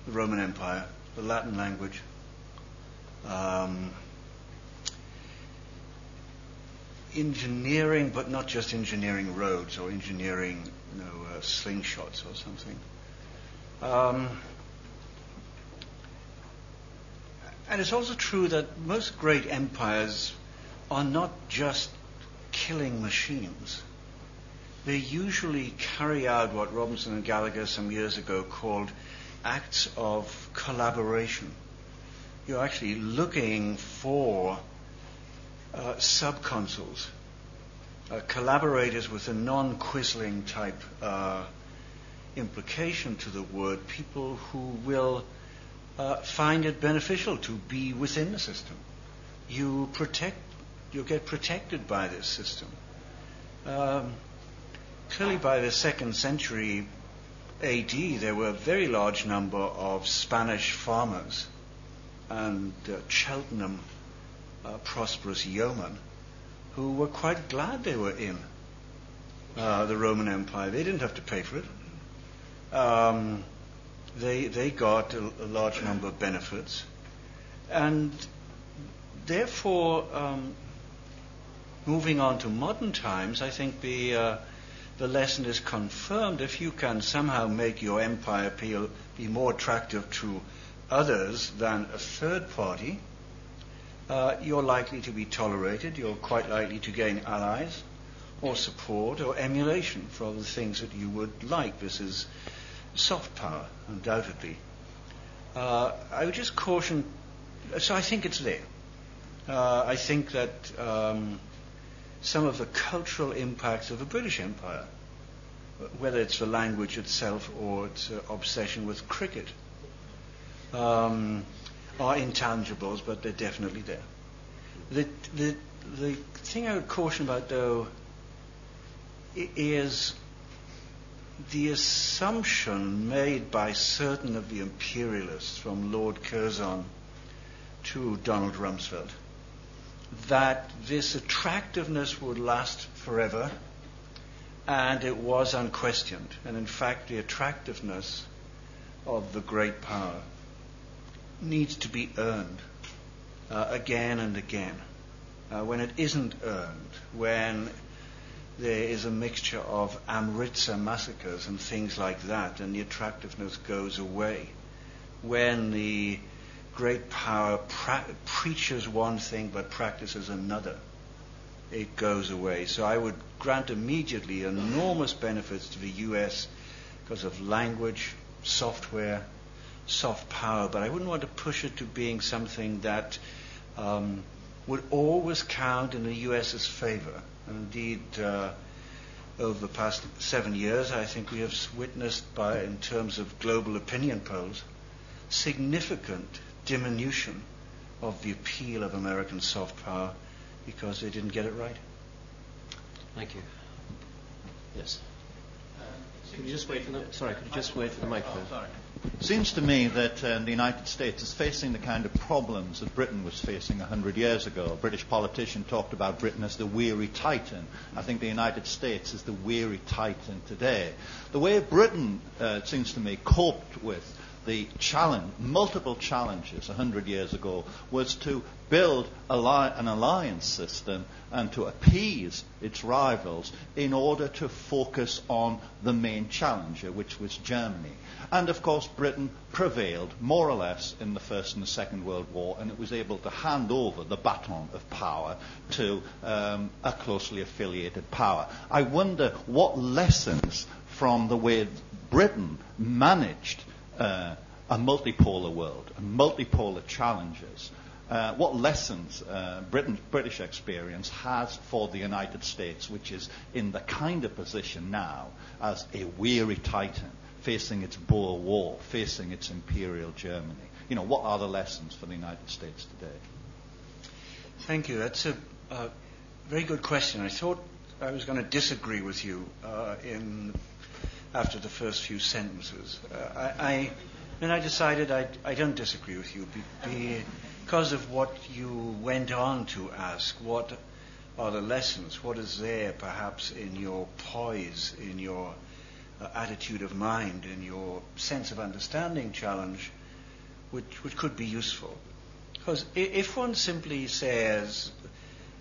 the Roman Empire, the Latin language, um, engineering, but not just engineering roads or engineering know, uh, slingshots or something. Um, and it's also true that most great empires are not just killing machines. They usually carry out what Robinson and Gallagher some years ago called acts of collaboration. You're actually looking for uh, subconsuls, uh, collaborators with a non-quisling type uh, implication to the word, people who will uh, find it beneficial to be within the system. You protect, you get protected by this system. Um, clearly, by the second century AD, there were a very large number of Spanish farmers and uh, Cheltenham uh, prosperous yeomen who were quite glad they were in uh, the Roman Empire. They didn't have to pay for it. Um, they, they got a, a, large number of benefits. And therefore, um, moving on to modern times, I think the, uh, the lesson is confirmed. If you can somehow make your empire appeal, be more attractive to others than a third party, uh, you're likely to be tolerated, you're quite likely to gain allies or support or emulation for the things that you would like. This is soft power, undoubtedly. Uh, I would just caution, so I think it's there. Uh, I think that um, some of the cultural impacts of the British Empire, whether it's the language itself or its uh, obsession with cricket, um, are intangibles, but they're definitely there. The, the, the thing I would caution about, though, is the assumption made by certain of the imperialists, from Lord Curzon to Donald Rumsfeld, that this attractiveness would last forever, and it was unquestioned. And in fact, the attractiveness of the great power needs to be earned uh, again and again. Uh, when it isn't earned, when there is a mixture of Amritsar massacres and things like that, and the attractiveness goes away. When the great power pra- preaches one thing but practices another, it goes away. So I would grant immediately enormous benefits to the US because of language, software, soft power, but I wouldn't want to push it to being something that um, would always count in the US's favor. Indeed, uh, over the past seven years, I think we have witnessed, by in terms of global opinion polls, significant diminution of the appeal of American soft power because they didn't get it right. Thank you. Yes. Uh, could you just wait for the sorry? Could you just wait for the microphone? Oh, sorry. Seems to me that uh, the United States is facing the kind of problems that Britain was facing 100 years ago. A British politician talked about Britain as the weary titan. I think the United States is the weary titan today. The way Britain, uh, it seems to me, coped with the challenge, multiple challenges 100 years ago was to build an alliance system and to appease its rivals in order to focus on the main challenger, which was Germany. And of course, Britain prevailed more or less in the First and the Second World War, and it was able to hand over the baton of power to um, a closely affiliated power. I wonder what lessons from the way Britain managed uh, a multipolar world, and multipolar challenges. Uh, what lessons uh, Britain, British experience has for the United States, which is in the kind of position now as a weary titan facing its Boer War, facing its imperial Germany. You know, what are the lessons for the United States today? Thank you. That's a, a very good question. I thought I was going to disagree with you uh, in after the first few sentences. Uh, I, I, I decided I, I don't disagree with you because of what you went on to ask. What are the lessons? What is there, perhaps, in your poise, in your uh, attitude of mind, in your sense of understanding challenge, which, which could be useful? Because if one simply says,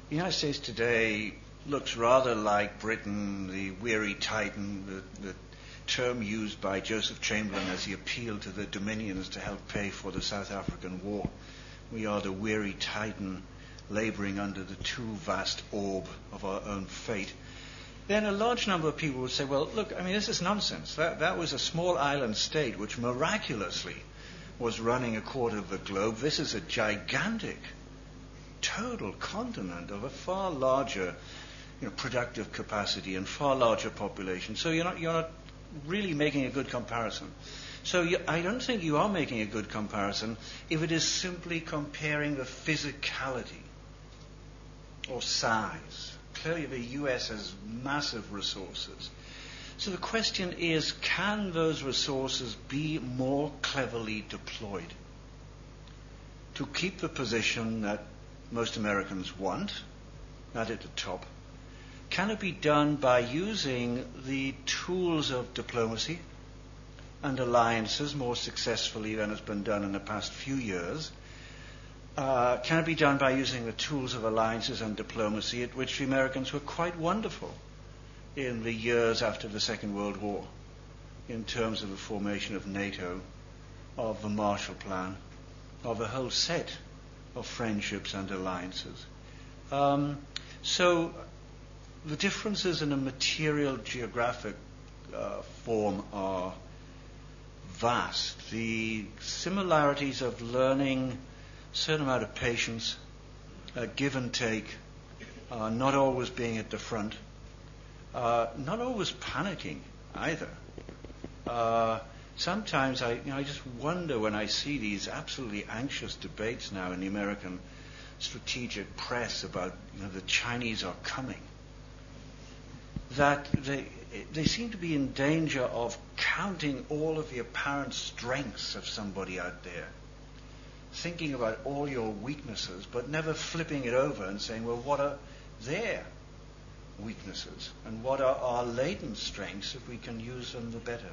the United States today looks rather like Britain, the weary titan, the, the term used by Joseph Chamberlain as he appealed to the Dominions to help pay for the South African War. We are the weary titan laboring under the too vast orb of our own fate. Then a large number of people would say, well, look, I mean, this is nonsense. That, that was a small island state which miraculously was running a quarter of the globe. This is a gigantic, total continent of a far larger you know, productive capacity and far larger population. So you're not, you're not really making a good comparison. So you, I don't think you are making a good comparison if it is simply comparing the physicality or size. Clearly, the US has massive resources. So the question is can those resources be more cleverly deployed to keep the position that most Americans want, not at the top, can it be done by using the tools of diplomacy and alliances more successfully than has been done in the past few years? Uh, can it be done by using the tools of alliances and diplomacy at which the Americans were quite wonderful in the years after the Second World War in terms of the formation of NATO, of the Marshall Plan, of a whole set of friendships and alliances? Um, so the differences in a material geographic uh, form are vast. The similarities of learning, a certain amount of patience, uh, give and take, uh, not always being at the front, uh, not always panicking either. Uh, sometimes I, you know, I just wonder when I see these absolutely anxious debates now in the American strategic press about you know, the Chinese are coming that they, they seem to be in danger of counting all of the apparent strengths of somebody out there, thinking about all your weaknesses, but never flipping it over and saying, well, what are their weaknesses? And what are our latent strengths if we can use them the better?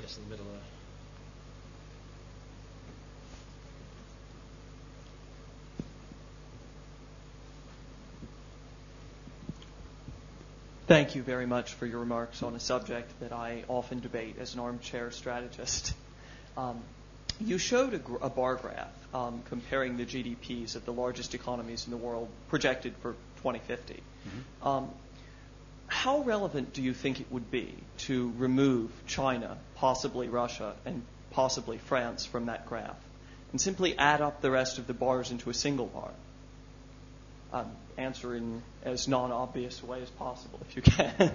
Yes, in the middle. Thank you very much for your remarks on a subject that I often debate as an armchair strategist. Um, you showed a, a bar graph um, comparing the GDPs of the largest economies in the world projected for 2050. Mm-hmm. Um, how relevant do you think it would be to remove China, possibly Russia, and possibly France from that graph, and simply add up the rest of the bars into a single bar? Answer in as non-obvious a way as possible, if you can.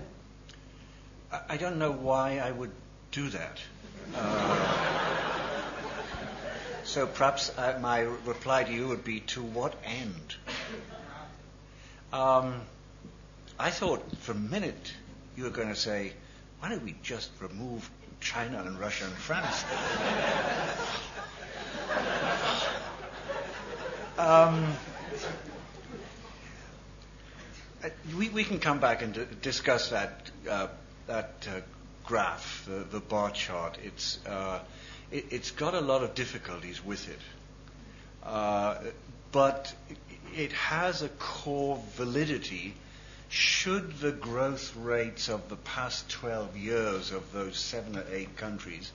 I don't know why I would do that. Uh, so perhaps uh, my reply to you would be to what end? Um, I thought for a minute you were going to say, why don't we just remove China and Russia and France? um, we, we, can come back and d- discuss that uh, that uh, graph, the, the, bar chart. It's uh, it, has got a lot of difficulties with it, uh, but it has a core validity should the growth rates of the past 12 years of those seven or eight countries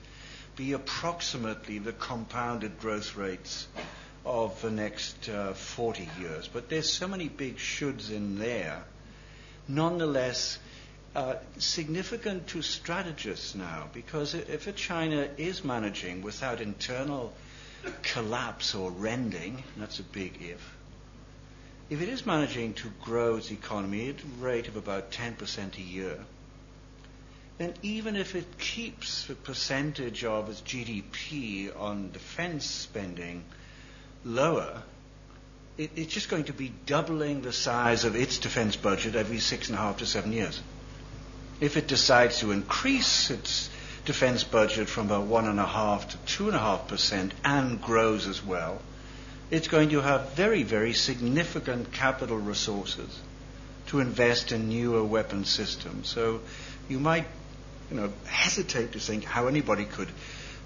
be approximately the compounded growth rates of the next uh, 40 years. But there's so many big shoulds in there. Nonetheless, uh, significant to strategists now, because if a China is managing without internal collapse or rending, that's a big if, if it is managing to grow its economy at a rate of about 10% a year, then even if it keeps the percentage of its GDP on defense spending lower, it, it's just going to be doubling the size of its defense budget every six and a half to seven years. If it decides to increase its defense budget from about one and a half to two and a half percent and grows as well, it's going to have very, very significant capital resources to invest in newer weapon systems. So you might, you know, hesitate to think how anybody could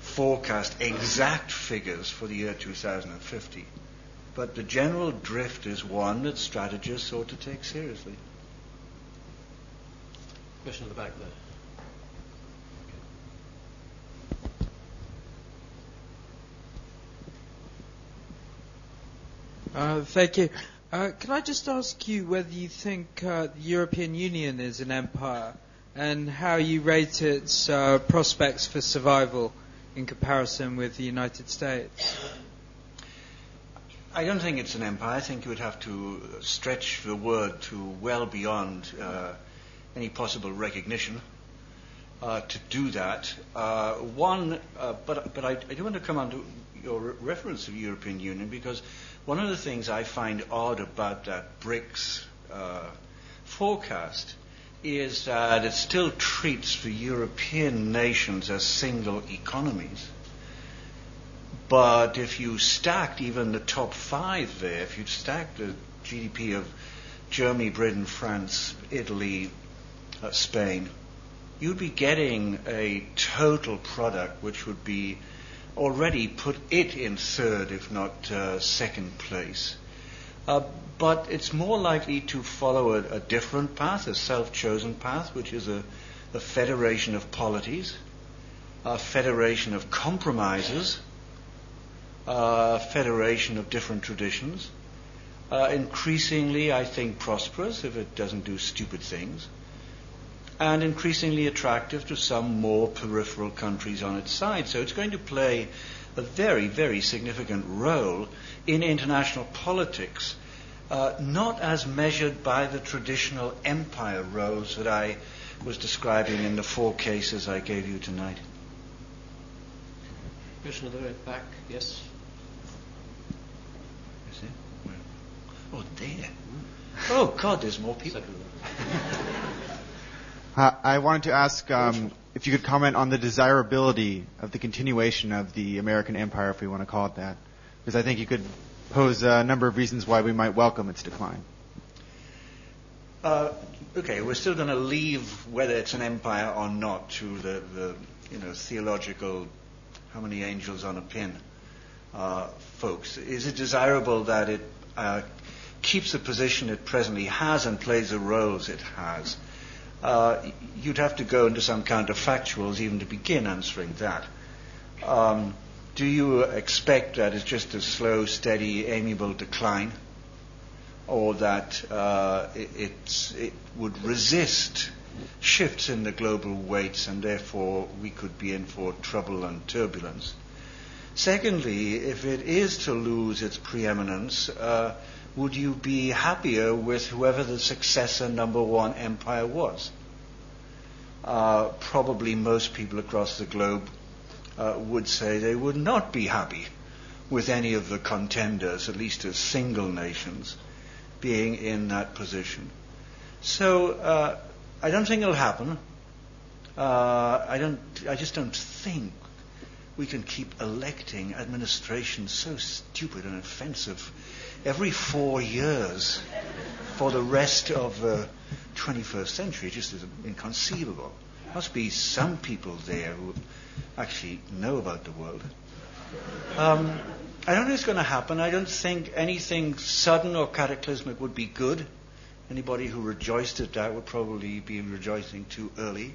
forecast exact figures for the year 2050. But the general drift is one that strategists ought to take seriously. Question in the back there. Uh, thank you. Uh, can I just ask you whether you think uh, the European Union is an empire and how you rate its uh, prospects for survival in comparison with the United States? I don't think it's an empire. I think you would have to stretch the word to well beyond uh, any possible recognition. Uh, to do that. Uh, one, uh, but but I, I, do want to come on to your re- reference to the European Union because one of the things I find odd about that BRICS uh, forecast is that it still treats the European nations as single economies. But if you stacked even the top five there, if you stacked the GDP of Germany, Britain, France, Italy, uh, Spain, you'd be getting a total product which would be already put it in third, if not uh, second place. Uh, but it's more likely to follow a, a different path, a self-chosen path, which is a, a, federation of polities, a federation of compromises, a federation of different traditions. Uh, increasingly, I think, prosperous if it doesn't do stupid things and increasingly attractive to some more peripheral countries on its side. So it's going to play a very, very significant role in international politics, uh, not as measured by the traditional empire roles that I was describing in the four cases I gave you tonight. Question at the very back, yes. Is it? Oh, there. Oh, God, there's more people. Uh, I wanted to ask um, if you could comment on the desirability of the continuation of the American empire, if we want to call it that, because I think you could pose a number of reasons why we might welcome its decline. Uh, okay, we're still going to leave whether it's an empire or not to the, the you know theological how many angels on a pin uh, folks. Is it desirable that it uh, keeps the position it presently has and plays the roles it has? Uh, you'd have to go into some counterfactuals even to begin answering that. Um, do you expect that it's just a slow, steady, amiable decline? Or that uh, it, it would resist shifts in the global weights and therefore we could be in for trouble and turbulence? Secondly, if it is to lose its preeminence, uh, would you be happier with whoever the successor number one empire was? Uh, probably most people across the globe uh, would say they would not be happy with any of the contenders, at least as single nations, being in that position. So uh, I don't think it'll happen. Uh, I don't. I just don't think we can keep electing administrations so stupid and offensive every four years for the rest of the 21st century. Just is inconceivable. Must be some people there who actually know about the world. Um, I don't think it's going to happen. I don't think anything sudden or cataclysmic would be good. Anybody who rejoiced at that would probably be rejoicing too early.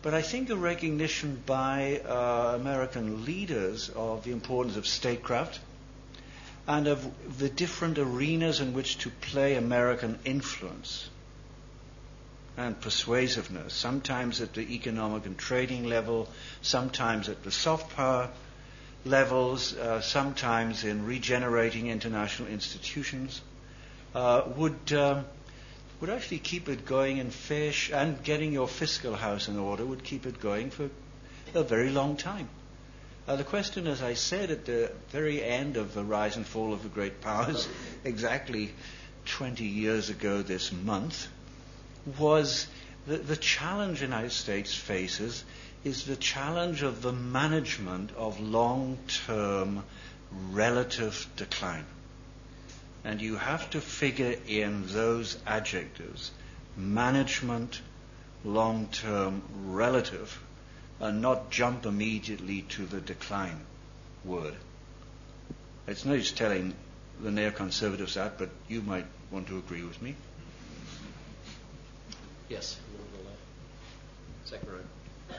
But I think a recognition by uh, American leaders of the importance of statecraft and of the different arenas in which to play American influence and persuasiveness, sometimes at the economic and trading level, sometimes at the soft power levels, uh, sometimes in regenerating international institutions, uh, would um, would actually keep it going in fish and getting your fiscal house in order would keep it going for a very long time. Uh, the question, as I said at the very end of the rise and fall of the great powers, exactly 20 years ago this month, was the, the challenge the United States faces is the challenge of the management of long-term relative decline. And you have to figure in those adjectives management, long term, relative, and not jump immediately to the decline word. It's no use telling the neoconservatives that, but you might want to agree with me. Yes. Second row.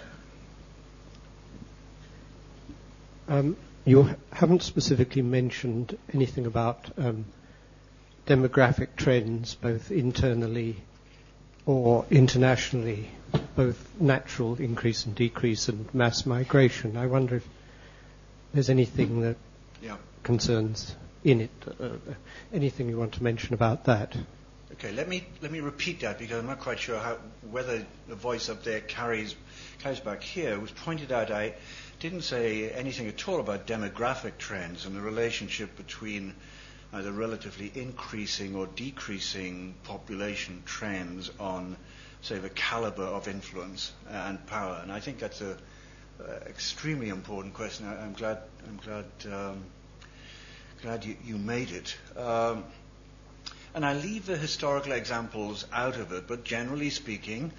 Um, you haven't specifically mentioned anything about um, demographic trends, both internally or internationally, both natural increase and decrease and mass migration. I wonder if there's anything that yeah. concerns in it, uh, anything you want to mention about that. Okay, let me let me repeat that because I'm not quite sure how, whether the voice up there carries carries back here. It was pointed out I didn't say anything at all about demographic trends and the relationship between either relatively increasing or decreasing population trends on, say, the caliber of influence and power. And I think that's an extremely important question. I, am glad, I'm glad, um, glad you, you, made it. Um, and I leave the historical examples out of it, but generally speaking,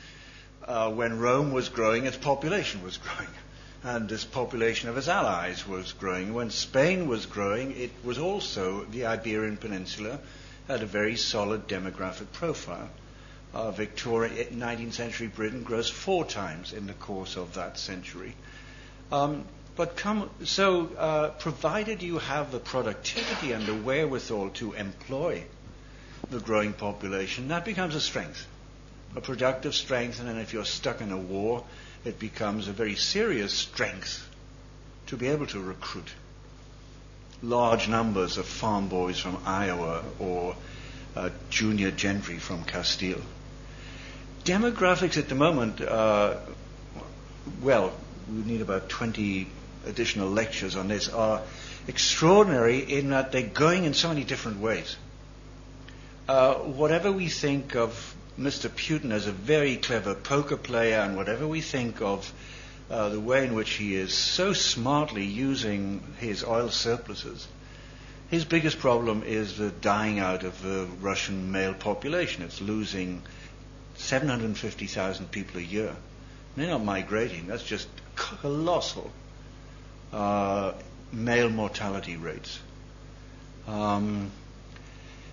uh, when Rome was growing, its population was growing and this population of its allies was growing. When Spain was growing, it was also the Iberian Peninsula had a very solid demographic profile. Uh, Victoria, 19th century Britain grows four times in the course of that century. Um, but come, so uh, provided you have the productivity and the wherewithal to employ the growing population, that becomes a strength, a productive strength. And then if you're stuck in a war, it becomes a very serious strength to be able to recruit large numbers of farm boys from Iowa or uh, junior gentry from Castile. Demographics at the moment, uh, well, we need about 20 additional lectures on this, are extraordinary in that they're going in so many different ways. Uh, whatever we think of Mr. Putin as a very clever poker player, and whatever we think of uh, the way in which he is so smartly using his oil surpluses, his biggest problem is the dying out of the Russian male population. It's losing 750,000 people a year. They're not migrating. That's just colossal uh, male mortality rates. Um,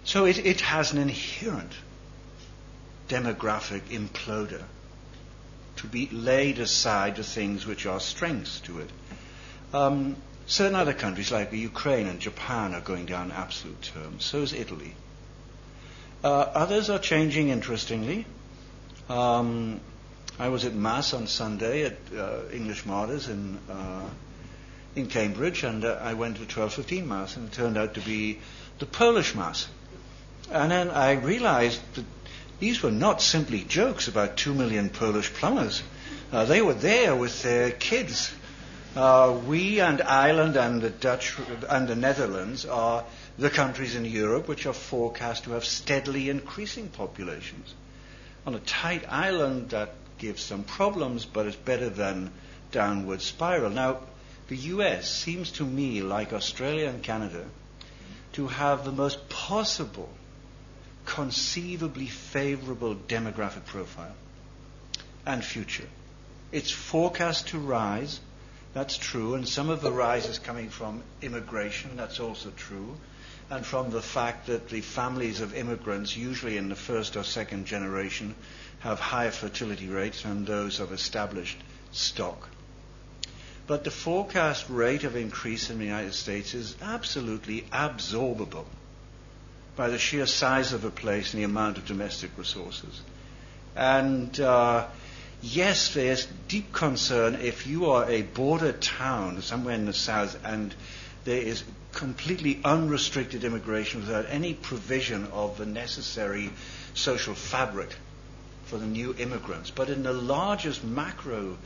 so it, it has an inherent demographic imploder, to be laid aside the things which are strengths to it. Um, certain other countries like Ukraine and Japan are going down absolute terms. So is Italy. Uh, others are changing interestingly. Um, I was at Mass on Sunday at uh, English Martyrs in, uh, in Cambridge, and uh, I went to 12:15 Mass, and it turned out to be the Polish Mass. And then I realized that these were not simply jokes about two million Polish plumbers. Uh, they were there with their kids. Uh, we and Ireland and the Dutch and the Netherlands are the countries in Europe which are forecast to have steadily increasing populations. On a tight island that gives some problems, but it's better than downward spiral. Now, the US seems to me, like Australia and Canada, to have the most possible, conceivably favorable demographic profile and future. It's forecast to rise. That's true. And some of the rise is coming from immigration. That's also true. And from the fact that the families of immigrants, usually in the first or second generation, have higher fertility rates than those of established stock. But the forecast rate of increase in the United States is absolutely absorbable by the sheer size of the place and the amount of domestic resources. And uh, yes, there's deep concern if you are a border town somewhere in the south and there is completely unrestricted immigration without any provision of the necessary social fabric for the new immigrants. But in the largest macro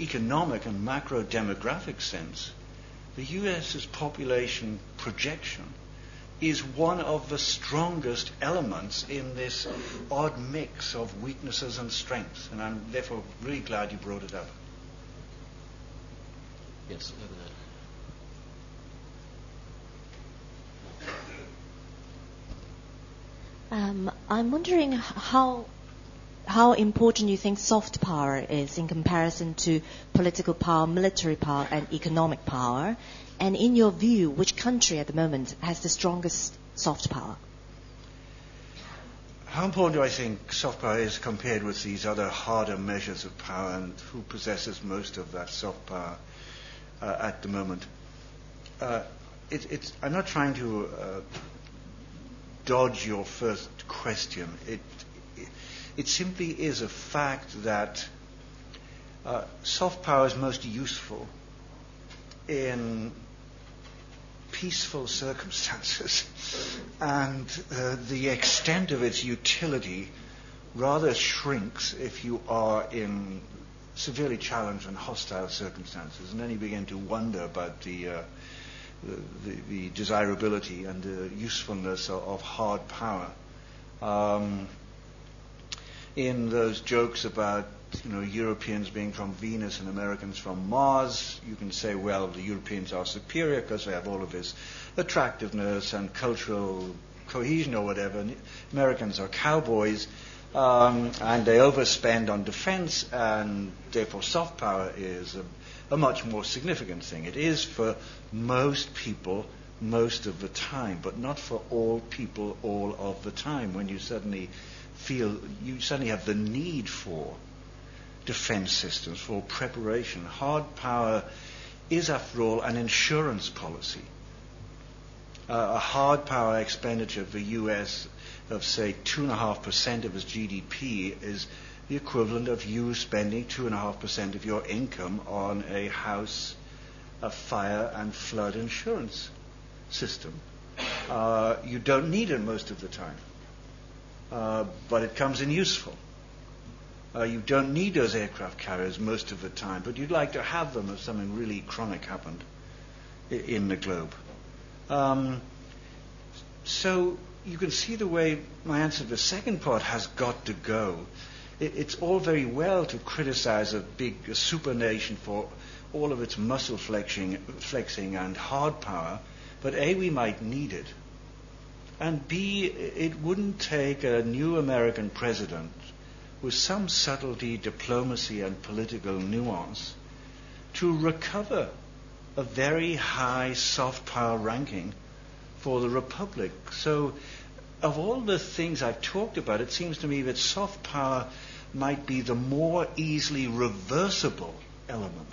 economic and macro demographic sense, the US's population projection is one of the strongest elements in this odd mix of weaknesses and strengths. And I'm therefore really glad you brought it up. Yes, over there. Um, I'm wondering how how important you think soft power is in comparison to political power, military power, and economic power, and in your view, which country at the moment has the strongest soft power? How important do I think soft power is compared with these other harder measures of power, and who possesses most of that soft power uh, at the moment? Uh, it, I'm not trying to uh, dodge your first question. It, it, simply is a fact that uh, soft power is most useful in peaceful circumstances, and uh, the extent of its utility rather shrinks if you are in severely challenged and hostile circumstances, and then you begin to wonder about the, uh, the, the, desirability and the usefulness of, of hard power. Um, in those jokes about you know, Europeans being from Venus and Americans from Mars, you can say, well, the Europeans are superior because they have all of this attractiveness and cultural cohesion or whatever. And Americans are cowboys, um, and they overspend on defense, and therefore soft power is a much more significant thing. It is for most people most of the time, but not for all people all of the time when you suddenly feel, you suddenly have the need for defense systems, for preparation. Hard power is, after all, an insurance policy. Uh, a hard power expenditure of the U.S. of, say, 2.5% of its GDP is the equivalent of you spending 2.5% of your income on a house, a fire and flood insurance system. Uh, you don't need it most of the time, uh, but it comes in useful. Uh, you don't need those aircraft carriers most of the time, but you'd like to have them if something really chronic happened in the globe. Um, so you can see the way my answer to the second part has got to go. It, it's all very well to criticize a big supernation for all of its muscle flexing, flexing and hard power, but A, we might need it. And B, it wouldn't take a new American president with some subtlety, diplomacy, and political nuance to recover a very high soft power ranking for the Republic. So, of all the things I've talked about, it seems to me that soft power might be the more easily reversible element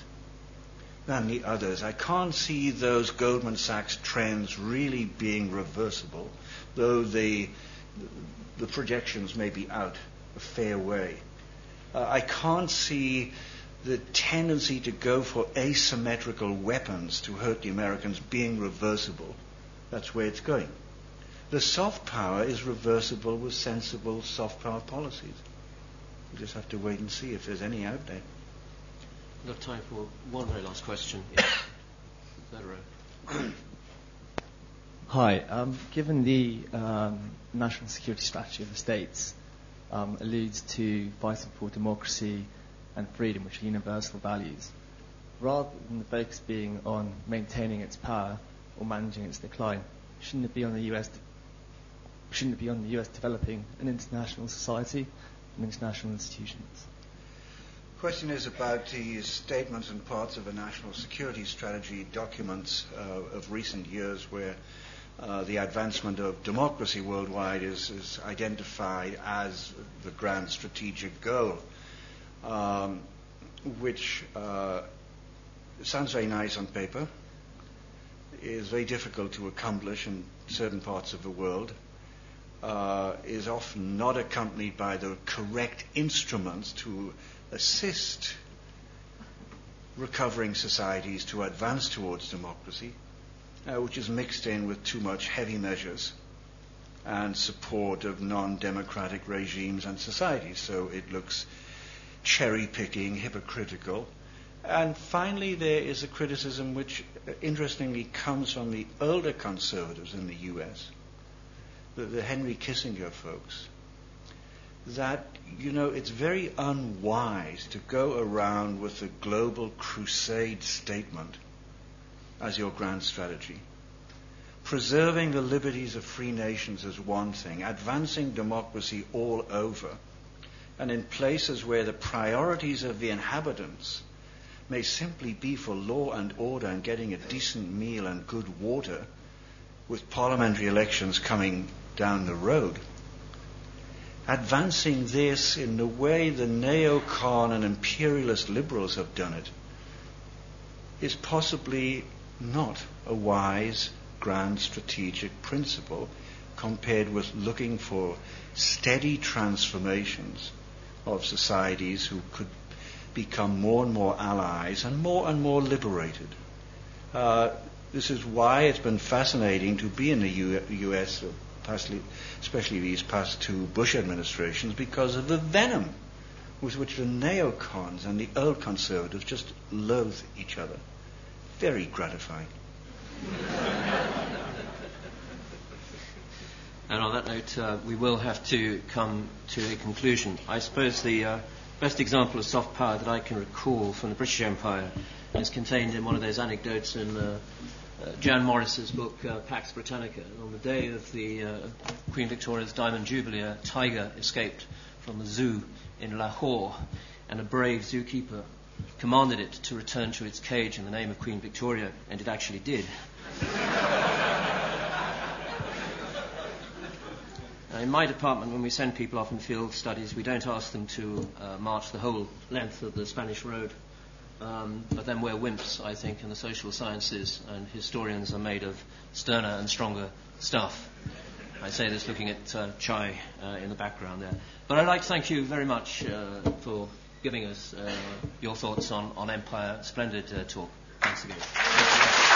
than the others. I can't see those Goldman Sachs trends really being reversible, though the, the projections may be out a fair way. Uh, I can't see the tendency to go for asymmetrical weapons to hurt the Americans being reversible. That's where it's going. The soft power is reversible with sensible soft power policies. We just have to wait and see if there's any out there. We've got time for one very last question. Third row. Hi. Um, given the um, national security strategy of the states, um, alludes to fighting for democracy and freedom, which are universal values. Rather than the focus being on maintaining its power or managing its decline, shouldn't it be on the US? Shouldn't it be on the US developing an international society and international institutions? The question is about the statements and parts of a national security strategy documents uh, of recent years where uh, the advancement of democracy worldwide is, is, identified as the grand strategic goal, um, which uh, sounds very nice on paper, is very difficult to accomplish in certain parts of the world, uh, is often not accompanied by the correct instruments to assist recovering societies to advance towards democracy, uh, which is mixed in with too much heavy measures and support of non-democratic regimes and societies. So it looks cherry picking, hypocritical. And finally, there is a criticism which, uh, interestingly, comes from the older conservatives in the U.S., the, the Henry Kissinger folks, that, you know, it's very unwise to go around with the global crusade statement as your grand strategy. Preserving the liberties of free nations is one thing, advancing democracy all over, and in places where the priorities of the inhabitants may simply be for law and order and getting a decent meal and good water, with parliamentary elections coming down the road advancing this in the way the neocon and imperialist liberals have done it is possibly not a wise grand strategic principle compared with looking for steady transformations of societies who could become more and more allies and more and more liberated. Uh, this is why it's been fascinating to be in the U- U.S especially these past two Bush administrations, because of the venom with which the neocons and the old conservatives just loathe each other. Very gratifying. And on that note, uh, we will have to come to a conclusion. I suppose the uh, best example of soft power that I can recall from the British Empire is contained in one of those anecdotes in uh, Jan Morris's book uh, Pax Britannica. On the day of the uh, Queen Victoria's Diamond Jubilee, a tiger escaped from the zoo in Lahore, and a brave zookeeper commanded it to return to its cage in the name of Queen Victoria, and it actually did. in my department, when we send people off in field studies, we don't ask them to uh, march the whole length of the Spanish Road um, but then we're wimps, I think, in the social sciences, and historians are made of sterner and stronger stuff. I say this looking at uh, Chai uh, in the background there. But I'd like to thank you very much uh, for giving us uh, your thoughts on, on Empire. Splendid uh, talk. Thanks again.